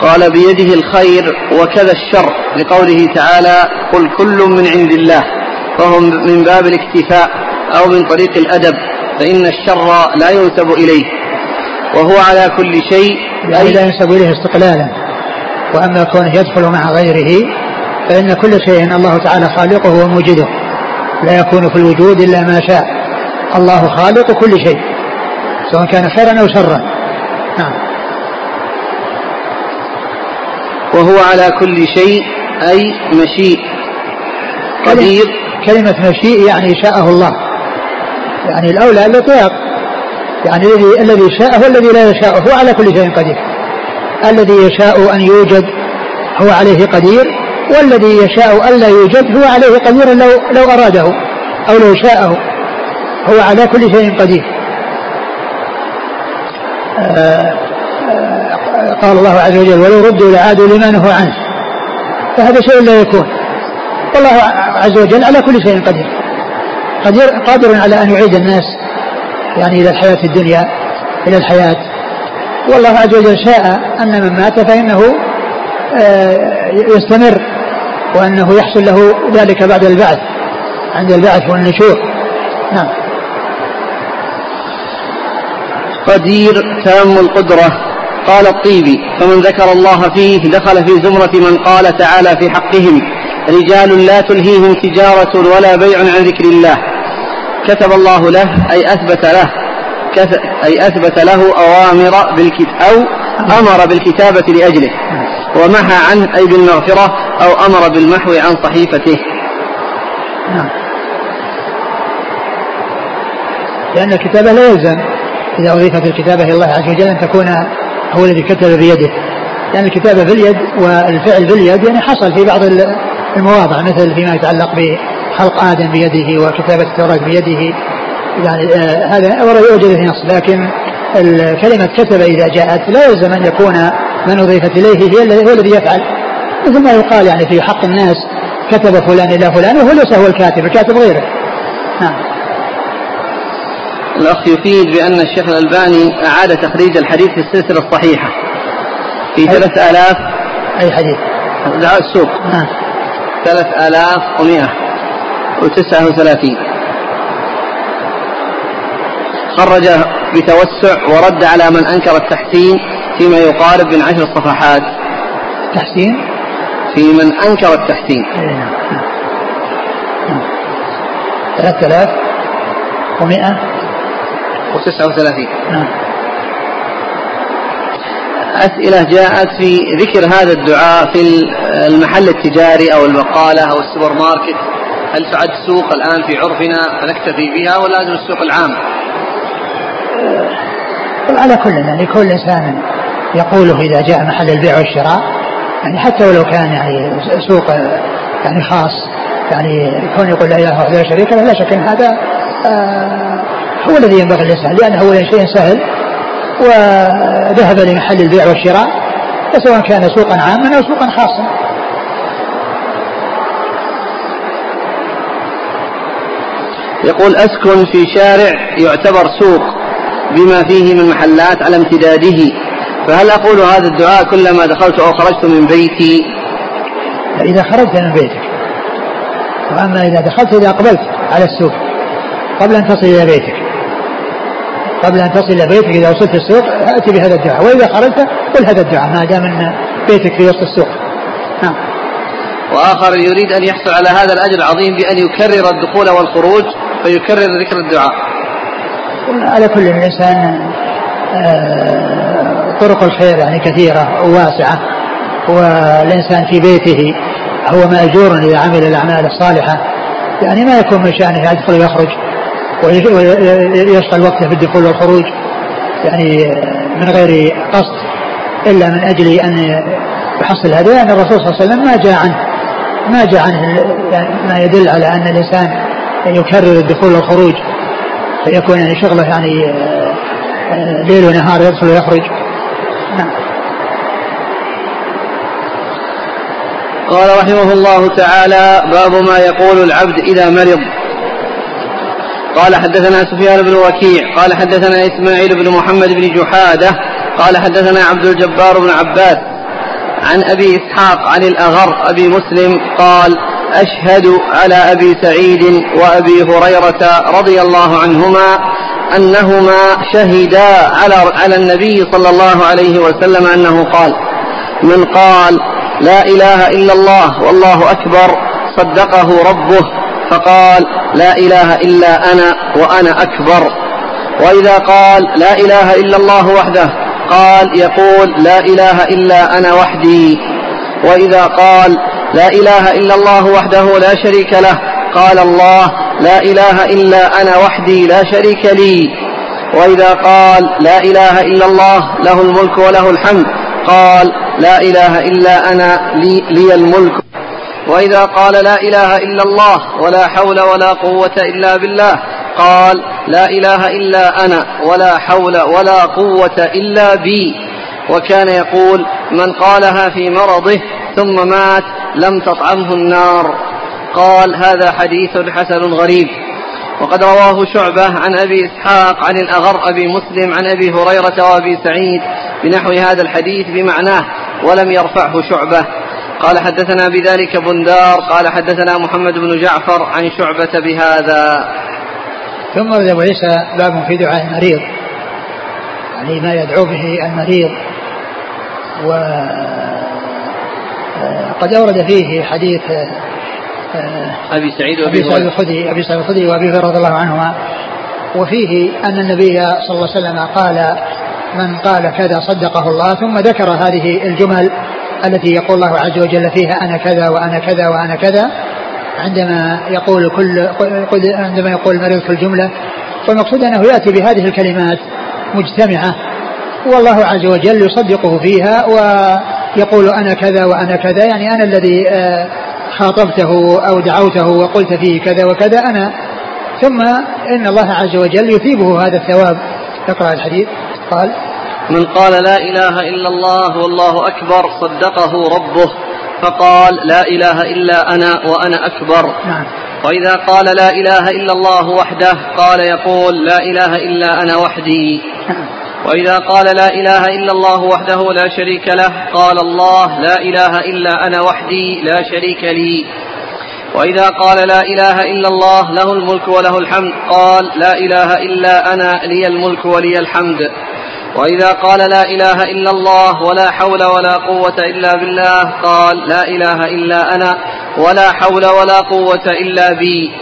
قال بيده الخير وكذا الشر لقوله تعالى قل كل من عند الله فهم من باب الاكتفاء. أو من طريق الأدب فإن الشر لا ينسب إليه وهو على كل شيء يعني لا ينسب إليه استقلالا وأما كونه يدخل مع غيره فإن كل شيء الله تعالى خالقه وموجده لا يكون في الوجود إلا ما شاء. الله خالق كل شيء سواء كان خيرا أو شرا. نعم. وهو على كل شيء أي مشيء قدير. كلمة مشيء يعني شاءه الله. يعني الأولى الإطلاق يعني الذي الذي شاء هو الذي لا يشاء هو على كل شيء قدير. الذي يشاء أن يوجد هو عليه قدير والذي يشاء ألا يوجد هو عليه قدير لو لو أراده أو لو شاءه. هو على كل شيء قدير. آه، آه، قال الله عز وجل ولو ردوا لعادوا لما نهوا عنه. فهذا شيء لا يكون. والله عز وجل على كل شيء قدير. قدير قادر على أن يعيد الناس يعني إلى الحياة الدنيا إلى الحياة. والله عز وجل شاء أن من مات فإنه آه، يستمر وأنه يحصل له ذلك بعد البعث عند البعث والنشور. نعم. قدير تام القدرة قال الطيبي فمن ذكر الله فيه دخل في زمرة من قال تعالى في حقهم رجال لا تلهيهم تجارة ولا بيع عن ذكر الله. كتب الله له أي أثبت له أي أثبت له أوامر بالكت أو أمر بالكتابة لأجله ومحى عنه أي بالمغفرة أو أمر بالمحو عن صحيفته. لأن الكتابة لا يلزم إذا أضيفت الكتابة إلى الله عز وجل أن تكون هو الذي كتب بيده. لأن الكتابة باليد والفعل باليد يعني حصل في بعض المواضع مثل فيما يتعلق بخلق آدم بيده وكتابة التوراة بيده. يعني آه هذا ورد يوجد في نص لكن كلمة كتب إذا جاءت لا يلزم أن يكون من أضيفت إليه هو الذي يفعل. مثل ما يقال يعني في حق الناس كتب فلان إلى فلان وهو ليس هو الكاتب الكاتب غيره. نعم. الأخ يفيد بأن الشيخ الألباني أعاد تخريج الحديث في السلسلة الصحيحة في ثلاث آلاف أي حديث؟ دعاء السوق. نعم. ثلاث آلاف ومئة. وتسعة وثلاثين. خرج بتوسع ورد على من أنكر التحسين فيما يقارب من عشر صفحات. تحسين؟ في من أنكر التحسين. ثلاثة آلاف. ومئة. وتسعة وثلاثين. نعم أسئلة جاءت في ذكر هذا الدعاء في المحل التجاري أو البقالة أو السوبر ماركت. هل تعد سوق الآن في عرفنا فنكتفي بها ولا لازم السوق العام؟ على كل يعني كل إنسان يقوله إذا جاء محل البيع والشراء يعني حتى ولو كان يعني سوق يعني خاص يعني يكون يقول لا إله إلا شريك له لا شك أن هذا آه هو الذي ينبغي الإنسان لأنه هو شيء سهل وذهب لمحل البيع والشراء فسواء كان سوقا عاما أو سوقا خاصا يقول أسكن في شارع يعتبر سوق بما فيه من محلات على امتداده. فهل أقول هذا الدعاء كلما دخلت أو خرجت من بيتي؟ إذا خرجت من بيتك. وأما إذا دخلت إذا أقبلت على السوق قبل أن تصل إلى بيتك. قبل أن تصل إلى بيتك إذا وصلت السوق أتي بهذا الدعاء. وإذا خرجت قل هذا الدعاء ما دام أن بيتك في وسط السوق. نعم. وآخر يريد أن يحصل على هذا الأجر العظيم بأن يكرر الدخول والخروج فيكرر ذكر الدعاء. على كل الإنسان آه، طرق الخير يعني كثيرة وواسعة. والإنسان في بيته هو مأجور إذا عمل الأعمال الصالحة. يعني ما يكون من شأنه يدخل ويخرج ويشغل وقته بالدخول والخروج. يعني من غير قصد إلا من أجل أن يحصل هذا. لأن الرسول صلى الله عليه وسلم ما جاء عنه ما جاء عنه يعني ما يدل على أن الإنسان يكرر الدخول والخروج فيكون يعني شغله يعني آه، ليل ونهار يدخل ويخرج. نعم. قال رحمه الله تعالى باب ما يقول العبد إذا مرض. قال حدثنا سفيان بن وكيع قال حدثنا إسماعيل بن محمد بن جحادة قال حدثنا عبد الجبار بن عباس عن أبي إسحاق عن الأغر أبي مسلم قال أشهد على أبي سعيد وأبي هريرة رضي الله عنهما أنهما شهدا على على النبي صلى الله عليه وسلم أنه قال من قال لا إله إلا الله والله أكبر صدقه ربه فقال لا إله إلا أنا وأنا أكبر. وإذا قال لا إله إلا الله وحده قال يقول لا إله إلا أنا وحدي. وإذا قال لا إله إلا الله وحده لا شريك له. قال الله لا إله إلا أنا وحدي لا شريك لي. وإذا قال لا إله إلا الله له الملك وله الحمد. قال لا إله إلا أنا لي, لي الملك. وإذا قال لا إله إلا الله ولا حول ولا قوة إلا بالله. قال لا إله إلا أنا ولا حول ولا قوة إلا بي. وكان يقول من قالها في مرضه ثم مات لم تطعمه النار. قال هذا حديث حسن غريب. وقد رواه شعبة عن أبي إسحاق عن الأغر أبي مسلم عن أبي هريرة وأبي سعيد بنحو هذا الحديث بمعناه ولم يرفعه شعبة. قال حدثنا بذلك بندار قال حدثنا محمد بن جعفر عن شعبة بهذا. ثم عيسى باب في دعاء المريض. يعني ما يدعو به المريض. و قد أورد فيه حديث أبي سعيد وأبي سعيد الخدري أبي سعيد الخدري وأبي هريرة رضي الله عنهما. وفيه أن النبي صلى الله عليه وسلم قال من قال كذا صدقه الله ثم ذكر هذه الجمل التي يقول الله عز وجل فيها أنا كذا وأنا كذا وأنا كذا. عندما يقول كل عندما يقول المريض في الجملة والمقصود أنه يأتي بهذه الكلمات مجتمعة. والله عز وجل يصدقه فيها ويقول أنا كذا وأنا كذا يعني أنا الذي آه، خاطبته أو دعوته وقلت فيه كذا وكذا أنا. ثم إن الله عز وجل يثيبه هذا الثواب. اقرأ الحديث. قال من قال لا إله إلا الله والله أكبر صدقه ربه فقال لا إله إلا أنا وأنا أكبر. نعم. وإذا قال لا إله إلا الله وحده قال يقول لا إله إلا أنا وحدي. نعم. وإذا قال لا إله إلا الله وحده لا شريك له قال الله لا إله إلا أنا وحدي لا شريك لي. وإذا قال لا إله إلا الله له الملك وله الحمد قال لا إله إلا أنا لي الملك ولي الحمد. وإذا قال لا إله إلا الله ولا حول ولا قوة إلا بالله قال لا إله إلا أنا ولا حول ولا قوة إلا بي.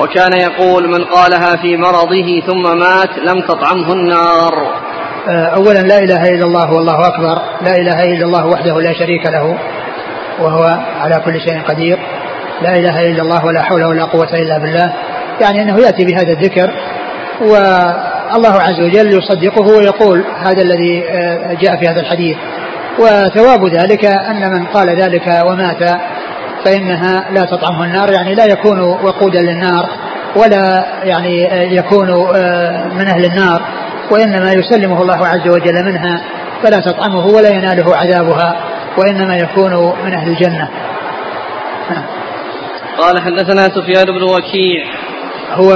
وكان يقول من قالها في مرضه ثم مات لم تطعمه النار. آه، أولا لا إله إلا الله والله أكبر. لا إله إلا الله وحده لا شريك له وهو على كل شيء قدير. لا إله إلا الله ولا حول ولا قوة إلا بالله. يعني أنه يأتي بهذا الذكر والله عز وجل يصدقه ويقول هذا الذي آه، جاء في هذا الحديث. وثواب ذلك أن من قال ذلك ومات فإنها لا تطعمه النار يعني لا يكون وقودا للنار ولا يعني يكون آه، من أهل النار وإنما يسلمه الله عز وجل منها فلا تطعمه ولا يناله عذابها وإنما يكون من أهل الجنة. قال حدثنا سفيان بن وكيع. هو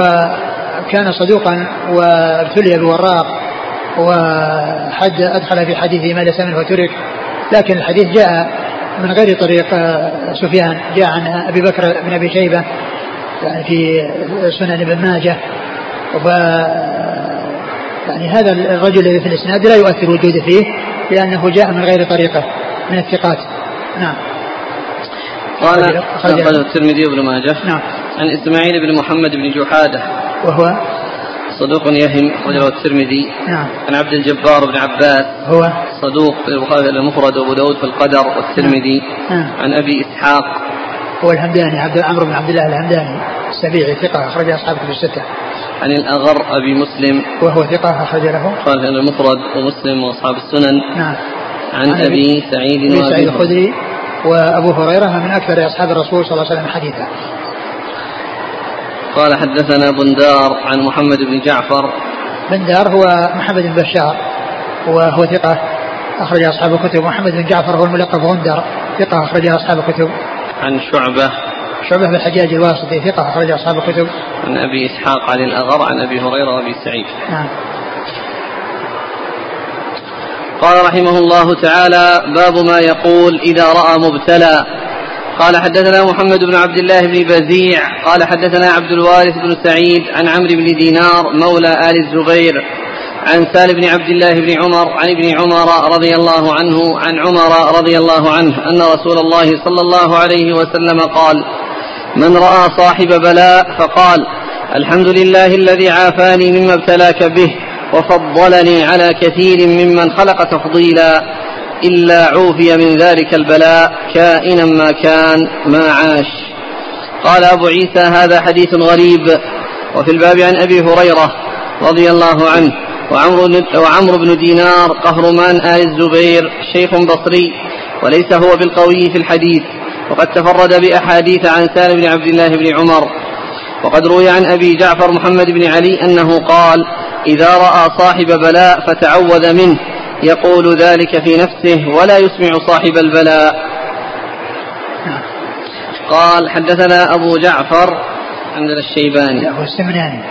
كان صدوقا وابتلي بوراق وحد أدخل في حديثه ما ليس منه وترك لكن الحديث جاء من غير طريق آه، سفيان. جاء عن أبي بكر بن أبي شيبة يعني في سنن ابن ماجه. و يعني هذا الرجل الذي في الإسناد لا يؤثر وجوده فيه لأنه جاء من غير طريقه من الثقات. نعم. قال الترمذي وابن ماجه. نعم. عن إسماعيل بن محمد بن جحادة. وهو؟ صدوق يهم أخرجه الترمذي نعم عن عبد الجبار بن عباس هو صدوق في البخاري المفرد وأبو داود في القدر والترمذي نعم. عن أبي إسحاق هو الهمداني عبد عمرو بن عبد الله الهمداني السبيعي ثقة أخرج أصحاب كتب الستة. عن الأغر أبي مسلم وهو ثقة أخرج له. قال المفرد ومسلم وأصحاب السنن. نعم. عن, عن أبي سعيد أبي سعيد الخدري وأبو هريرة من أكثر أصحاب الرسول صلى الله عليه وسلم حديثا. قال حدثنا بندار عن محمد بن جعفر. بندار هو محمد بن بشار وهو ثقة أخرج أصحاب الكتب. محمد بن جعفر هو الملقب غندر ثقة أخرج أصحاب الكتب. عن شعبة. شعبة بن الحجاج الواسطي ثقة أخرج أصحاب الكتب. عن أبي إسحاق عن الأغر عن أبي هريرة وأبي سعيد. نعم. قال رحمه الله تعالى باب ما يقول إذا رأى مبتلى. قال حدثنا محمد بن عبد الله بن بزيع قال حدثنا عبد الوارث بن سعيد عن عمرو بن دينار مولى آل الزبير عن سال بن عبد الله بن عمر عن ابن عمر رضي الله عنه عن عمر رضي الله عنه أن رسول الله صلى الله عليه وسلم قال من رأى صاحب بلاء فقال الحمد لله الذي عافاني مما ابتلاك به وفضلني على كثير ممن خلق تفضيلا. إلا عوفي من ذلك البلاء كائنا ما كان ما عاش. قال أبو عيسى هذا حديث غريب. وفي الباب عن أبي هريرة رضي الله عنه وعمرو بن دينار قهرمان آل الزبير شيخ بصري وليس هو بالقوي في الحديث. وقد تفرد بأحاديث عن سالم بن عبد الله بن عمر. وقد روي عن أبي جعفر محمد بن علي أنه قال إذا رأى صاحب بلاء فتعوذ منه. يقول ذلك في نفسه ولا يسمع صاحب البلاء. قال حدثنا أبو جعفر عندنا الشيباني. هو السمناني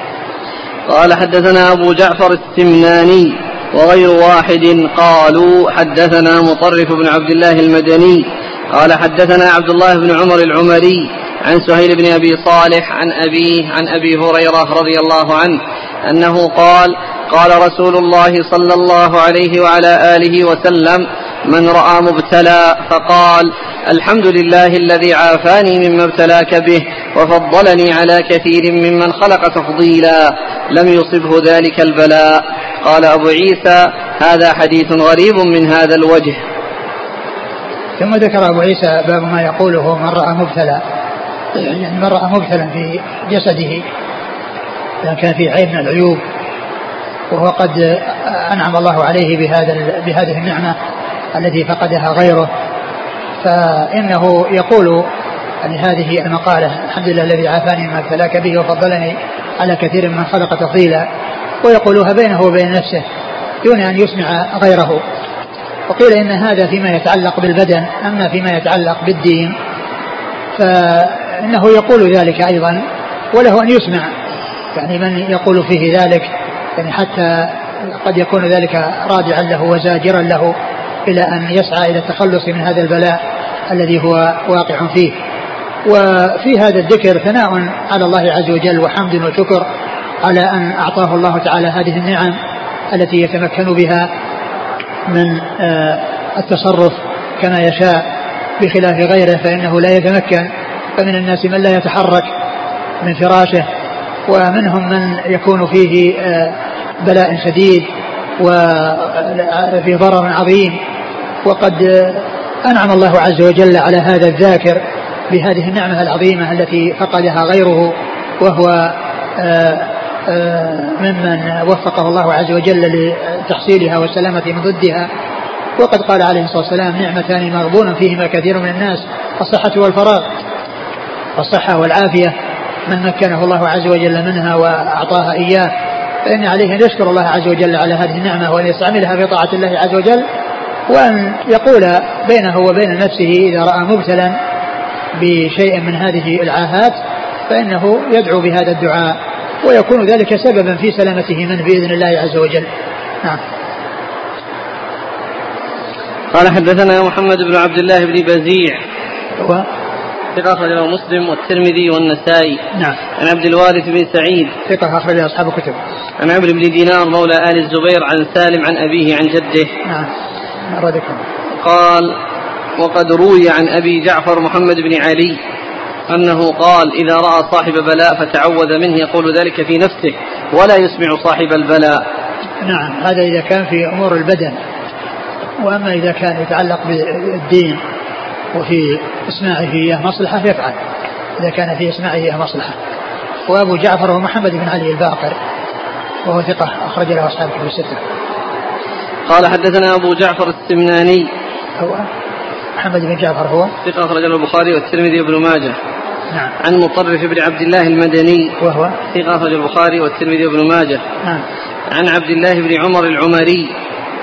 قال حدثنا أبو جعفر السمناني وغير واحد قالوا حدثنا مطرف بن عبد الله المدني. قال حدثنا عبد الله بن عمر العمري عن سهيل بن أبي صالح عن أبيه عن أبي هريرة رضي الله عنه أنه قال قال رسول الله صلى الله عليه وعلى آله وسلم من رأى مبتلى فقال الحمد لله الذي عافاني مما ابتلاك به وفضلني على كثير ممن خلق تفضيلا لم يصبه ذلك البلاء. قال أبو عيسى هذا حديث غريب من هذا الوجه. ثم ذكر أبو عيسى باب ما يقوله من رأى مبتلى. يعني من راى مبتلا في جسده إذا كان فيه عيب من العيوب. وهو قد أنعم الله عليه بهذا بهذه النعمة التي فقدها غيره. فإنه يقول يعني هذه المقالة الحمد لله الذي عافاني مما ابتلاك به وفضلني على كثير من خلق تفضيلا ويقولها بينه وبين نفسه دون أن يسمع غيره. وقيل إن هذا فيما يتعلق بالبدن أما فيما يتعلق بالدين. فانه يقول ذلك أيضا وله أن يسمع يعني من يقول فيه ذلك يعني حتى قد يكون ذلك رادعا له وزاجرا له إلى أن يسعى إلى التخلص من هذا البلاء الذي هو واقع فيه. وفي هذا الذكر ثناء على الله عز وجل وحمد وشكر على أن أعطاه الله تعالى هذه النعم التي يتمكن بها من آه، التصرف كما يشاء بخلاف غيره فإنه لا يتمكن فمن الناس من لا يتحرك من فراشه ومنهم من يكون فيه آه، بلاء شديد وفي ضرر عظيم. وقد أنعم الله عز وجل على هذا الذاكر بهذه النعمة العظيمة التي فقدها غيره وهو آه، ممن وفقه الله عز وجل لتحصيلها والسلامة من ضدها وقد قال عليه الصلاة والسلام نعمتان مغبون فيهما كثير من الناس الصحة والفراغ. الصحة والعافية من مكنه الله عز وجل منها وأعطاها إياه. فإن عليه أن يشكر الله عز وجل على هذه النعمة وأن يستعملها في طاعة الله عز وجل وأن يقول بينه وبين نفسه إذا رأى مبتلا بشيء من هذه العاهات فإنه يدعو بهذا الدعاء ويكون ذلك سببا في سلامته منه بإذن الله عز وجل. نعم. قال حدثنا محمد بن عبد الله بن بزيع. هو ثقة أخرجه مسلم والترمذي والنسائي. نعم. عن عبد الوارث بن سعيد. ثقة أخرج أصحاب الكتب. عن عمرو بن دينار مولى آل الزبير عن سالم عن أبيه عن جده. نعم. ذكر قال وقد روي عن أبي جعفر محمد بن علي أنه قال إذا رأى صاحب بلاء فتعوذ منه يقول ذلك في نفسه ولا يسمع صاحب البلاء. نعم. هذا إذا كان في أمور البدن. وأما إذا كان يتعلق بالدين وفي إسماعه إياه مصلحة يفعل. إذا كان في إسماعه إياه مصلحة. وأبو جعفر هو محمد بن علي الباقر وهو ثقة أخرج له أصحاب كتب الستة. قال حدثنا أبو جعفر السمناني. هو محمد بن جعفر هو؟ ثقة أخرج له البخاري والترمذي وابن ماجه. نعم. عن مطرف بن عبد الله المدني. وهو؟ ثقة أخرج البخاري والترمذي وابن ماجه. نعم. عن عبد الله بن عمر العمري.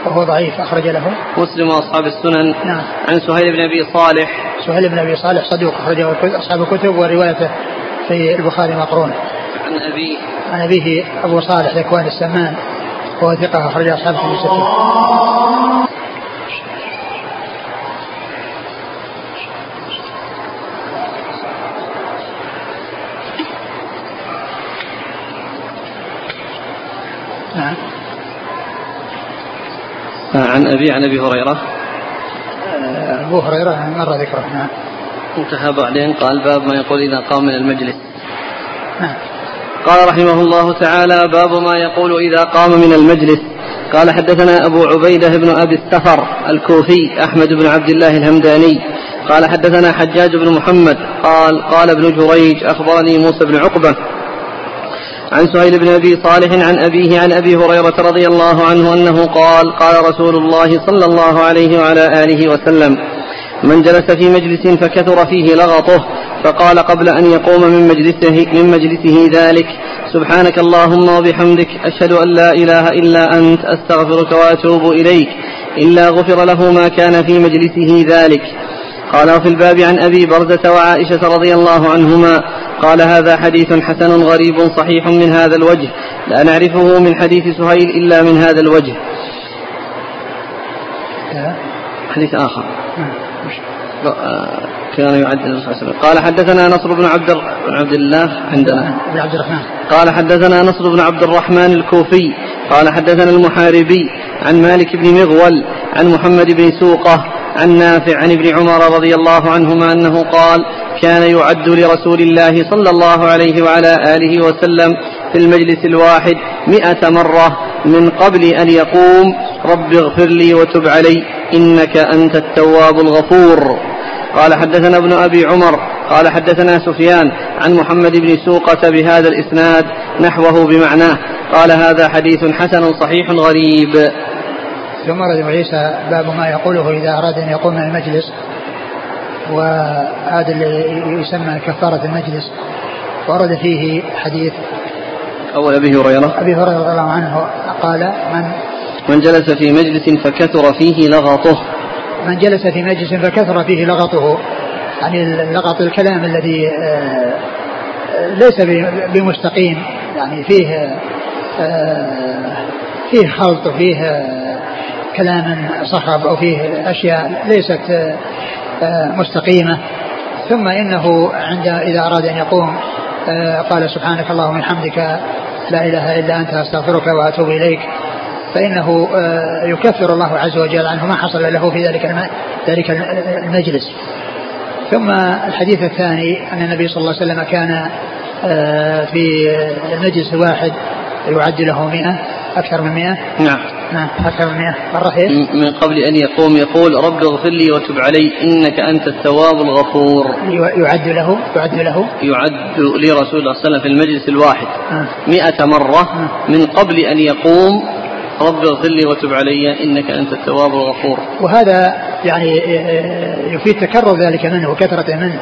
وهو ضعيف أخرج له. مسلم وأصحاب السنن. نعم. عن سهيل بن أبي صالح. سهيل بن أبي صالح صدوق أخرجه أصحاب الكتب وروايته في البخاري مقرونة عن أبيه. عن أبيه أبو صالح ذكوان السمان وهو ثقة أخرج أصحاب الكتب الستة. نعم. عن أبي عن أبي هريرة. أبو هريرة مر ذكره نعم. انتهى بعدين قال باب ما يقول إذا قام من المجلس. نعم. قال رحمه الله تعالى باب ما يقول إذا قام من المجلس. قال حدثنا أبو عبيدة بن أبي السفر الكوفي أحمد بن عبد الله الهمداني. قال حدثنا حجاج بن محمد قال قال ابن جريج أخبرني موسى بن عقبة عن سهيل بن أبي صالح عن أبيه عن أبي هريرة رضي الله عنه أنه قال قال رسول الله صلى الله عليه وعلى آله وسلم من جلس في مجلس فكثر فيه لغطه فقال قبل أن يقوم من مجلسه, من مجلسه ذلك سبحانك اللهم وبحمدك أشهد أن لا إله إلا أنت أستغفرك وأتوب إليك إلا غفر له ما كان في مجلسه ذلك. قال وفي الباب عن أبي برزة وعائشة رضي الله عنهما قال هذا حديث حسن غريب صحيح من هذا الوجه. لا نعرفه من حديث سهيل إلا من هذا الوجه. حديث آخر. كان يعد النبي صلى الله عليه وسلم قال حدثنا نصر بن عبد بن عبد الله عندنا. عبد الرحمن. قال حدثنا نصر بن عبد الرحمن الكوفي. قال حدثنا المحاربي عن مالك بن مغول عن محمد بن سوقة عن نافع عن ابن عمر رضي الله عنهما أنه قال كان يعد لرسول الله صلى الله عليه وعلى آله وسلم في المجلس الواحد مئة مرة من قبل أن يقوم رب اغفر لي وتب علي إنك أنت التواب الغفور. قال حدثنا ابن أبي عمر قال حدثنا سفيان عن محمد بن سوقة بهذا الإسناد نحوه بمعناه قال هذا حديث حسن صحيح غريب. ثم رد عيسى باب ما يقوله إذا أراد أن يقوم من المجلس وهذا اللي يسمى كفارة المجلس. ورد فيه حديث أول أبي هريرة. أبي هريرة رضي الله عنه قال من من جلس في مجلس فكثر فيه لغطه. من جلس في مجلس فكثر فيه لغطه يعني لغط الكلام الذي آه، ليس بمستقيم يعني فيه آه، فيه خلط وفيه آه، كلام صخب أو فيه أشياء ليست مستقيمة. ثم إنه عند إذا أراد أن يقوم قال سبحانك اللهم وبحمدك لا إله إلا أنت أستغفرك وأتوب إليك. فإنه آه، يكفر الله عز وجل عنه ما حصل له في ذلك ذلك المجلس. ثم الحديث الثاني أن النبي صلى الله عليه وسلم كان آه، في المجلس الواحد يعد له مئة. أكثر من مئة؟ نعم. نعم أكثر من مئة. مرة من قبل أن يقوم يقول رب اغفر لي وتب علي إنك أنت التواب الغفور. يعد له يعد له. يعد لرسول الله صلى الله عليه وسلم في المجلس الواحد آه. مئة مرة من قبل أن يقوم رب اغفر لي وتب علي إنك أنت التواب الغفور. وهذا يعني يفيد تكرر ذلك منه وكثرة منه.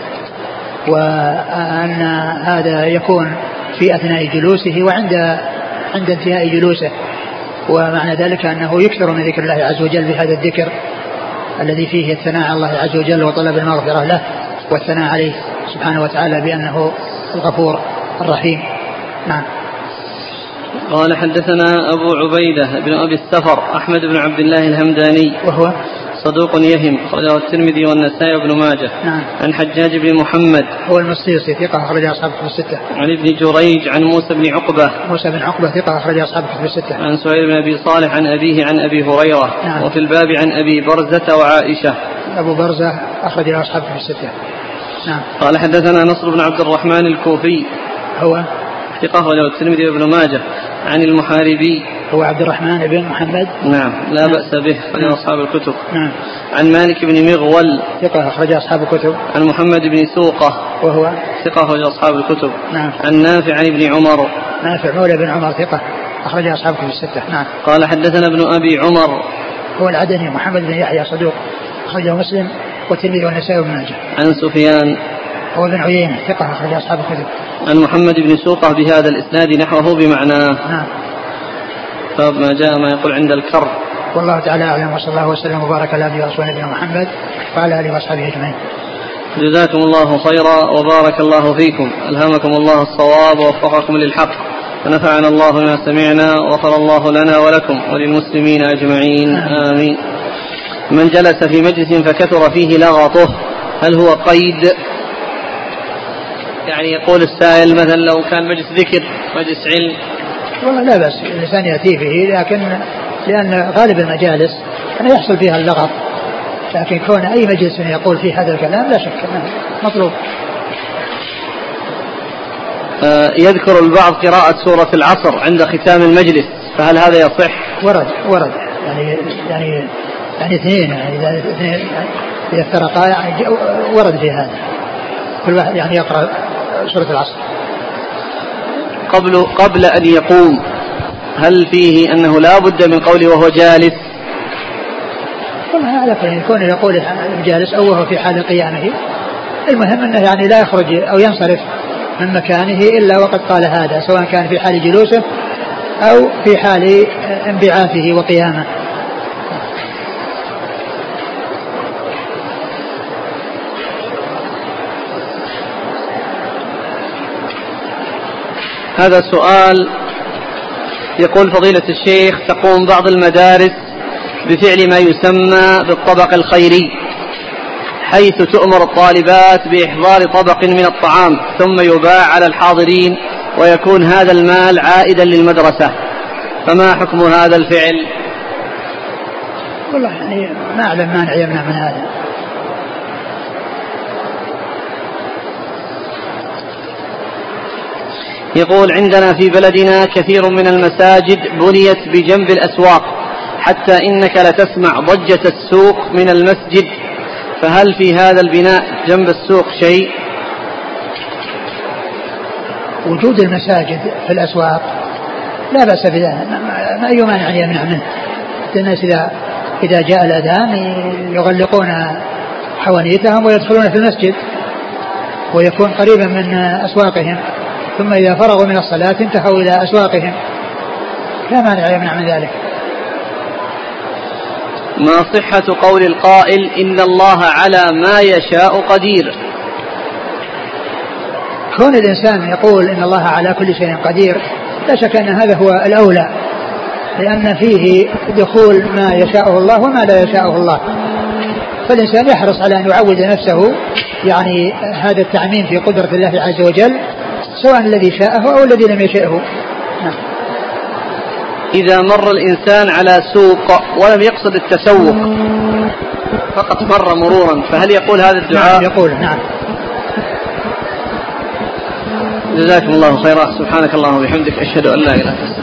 وأن هذا يكون في أثناء جلوسه وعند عند انتهاء جلوسه ومعنى ذلك أنه يكثر من ذكر الله عز وجل بهذا الذكر الذي فيه الثناء على الله عز وجل وطلب المغفرة له والثناء عليه سبحانه وتعالى بأنه الغفور الرحيم. نعم. قال حدثنا أبو عبيدة بن أبي السفر أحمد بن عبد الله الهمداني وهو صدوق يهم أخرجه الترمذي والنسائي وابن ماجه. نعم. عن حجاج بن محمد. هو المصيصي ثقة أخرج أصحاب كتب الستة. عن ابن جريج عن موسى بن عقبة. موسى بن عقبة ثقة أخرج أصحاب كتب الستة. عن سهيل بن أبي صالح عن أبيه عن أبي هريرة. نعم. وفي الباب عن أبي برزة وعائشة. أبو برزة أخرج أصحاب كتب الستة. نعم. قال حدثنا نصر بن عبد الرحمن الكوفي. هو؟ ثقة أخرجه الترمذي وابن ماجه. عن المحاربي. هو عبد الرحمن بن محمد؟ نعم. لا نعم. بأس به أخرج نعم. أصحاب الكتب. نعم. عن مالك بن مغول. ثقة أخرج أصحاب الكتب. عن محمد بن سوقة. وهو؟ ثقة أخرج أصحاب الكتب. نعم. عن نافع عن ابن عمر. نافع مولى بن عمر ثقة أخرج أصحاب الكتب الستة. نعم. قال حدثنا ابن أبي عمر. هو العدني محمد بن يحيى صدوق أخرجه مسلم والترمذي والنسائي وابن ماجه. عن سفيان. هو بن عيينة ثقة أخرج أصحاب الكتب. عن محمد بن سوقة بهذا الإسناد نحوه بمعناه. نعم. باب ما جاء ما يقول عند الكر. والله تعالى أعلم وصلى الله وسلم وبارك على نبينا ورسول نبينا محمد وعلى آله وأصحابه أجمعين. جزاكم الله خيرا وبارك الله فيكم. ألهمكم الله الصواب ووفقكم للحق. ونفعنا الله بما سمعنا وغفر الله لنا ولكم وللمسلمين أجمعين. آمين. من جلس في مجلس فكثر فيه لغطه. هل هو قيد؟ يعني يقول السائل مثلا لو كان مجلس ذكر مجلس علم والله لا بأس الإنسان يأتي به لكن لأن غالب المجالس أنه يحصل فيها اللغط. لكن كون أي مجلس يقول فيه هذا الكلام لا شك أنه مطلوب. آه يذكر البعض قراءة سورة العصر عند ختام المجلس فهل هذا يصح؟ ورد ورد. يعني يعني يعني اثنين يعني إذا اثنين إذا افترقا يعني ورد في هذا. كل واحد يعني يقرأ سورة العصر. قبل قبل أن يقوم. هل فيه أنه لا بد من قوله وهو جالس؟ والله على كل يكون يقول جالس أو وهو في حال قيامه. المهم أنه يعني لا يخرج أو ينصرف من مكانه إلا وقد قال هذا سواء كان في حال جلوسه أو في حال انبعاثه وقيامه. هذا سؤال يقول فضيلة الشيخ تقوم بعض المدارس بفعل ما يسمى بالطبق الخيري حيث تؤمر الطالبات بإحضار طبق من الطعام ثم يباع على الحاضرين ويكون هذا المال عائدا للمدرسة. فما حكم هذا الفعل؟ والله يعني ما أعلم مانع يمنع من هذا. يقول عندنا في بلدنا كثير من المساجد بنيت بجنب الأسواق حتى إنك لتسمع ضجة السوق من المسجد. فهل في هذا البناء جنب السوق شيء؟ وجود المساجد في الأسواق لا بأس بذلك. ما أي مانع يمنع منه. الناس إذا إذا جاء الأذان يغلقون حوانيتهم ويدخلون في المسجد ويكون قريبا من أسواقهم. ثم إذا فرغوا من الصلاة انتهوا إلى أسواقهم. لا مانع يمنع من ذلك. ما صحة قول القائل إن الله على ما يشاء قدير. كون الإنسان يقول إن الله على كل شيء قدير لا شك أن هذا هو الأولى لأن فيه دخول ما يشاءه الله وما لا يشاءه الله. فالإنسان يحرص على أن يعود نفسه يعني هذا التعميم في قدرة الله عز وجل سواء الذي شاءه أو الذي لم يشاءه نعم. إذا مر الإنسان على سوق ولم يقصد التسوق فقط مر مرورا فهل يقول هذا الدعاء؟ نعم يقول نعم جزاكم الله خيرا سبحانك اللهم وبحمدك أشهد أن لا إله إلا أنت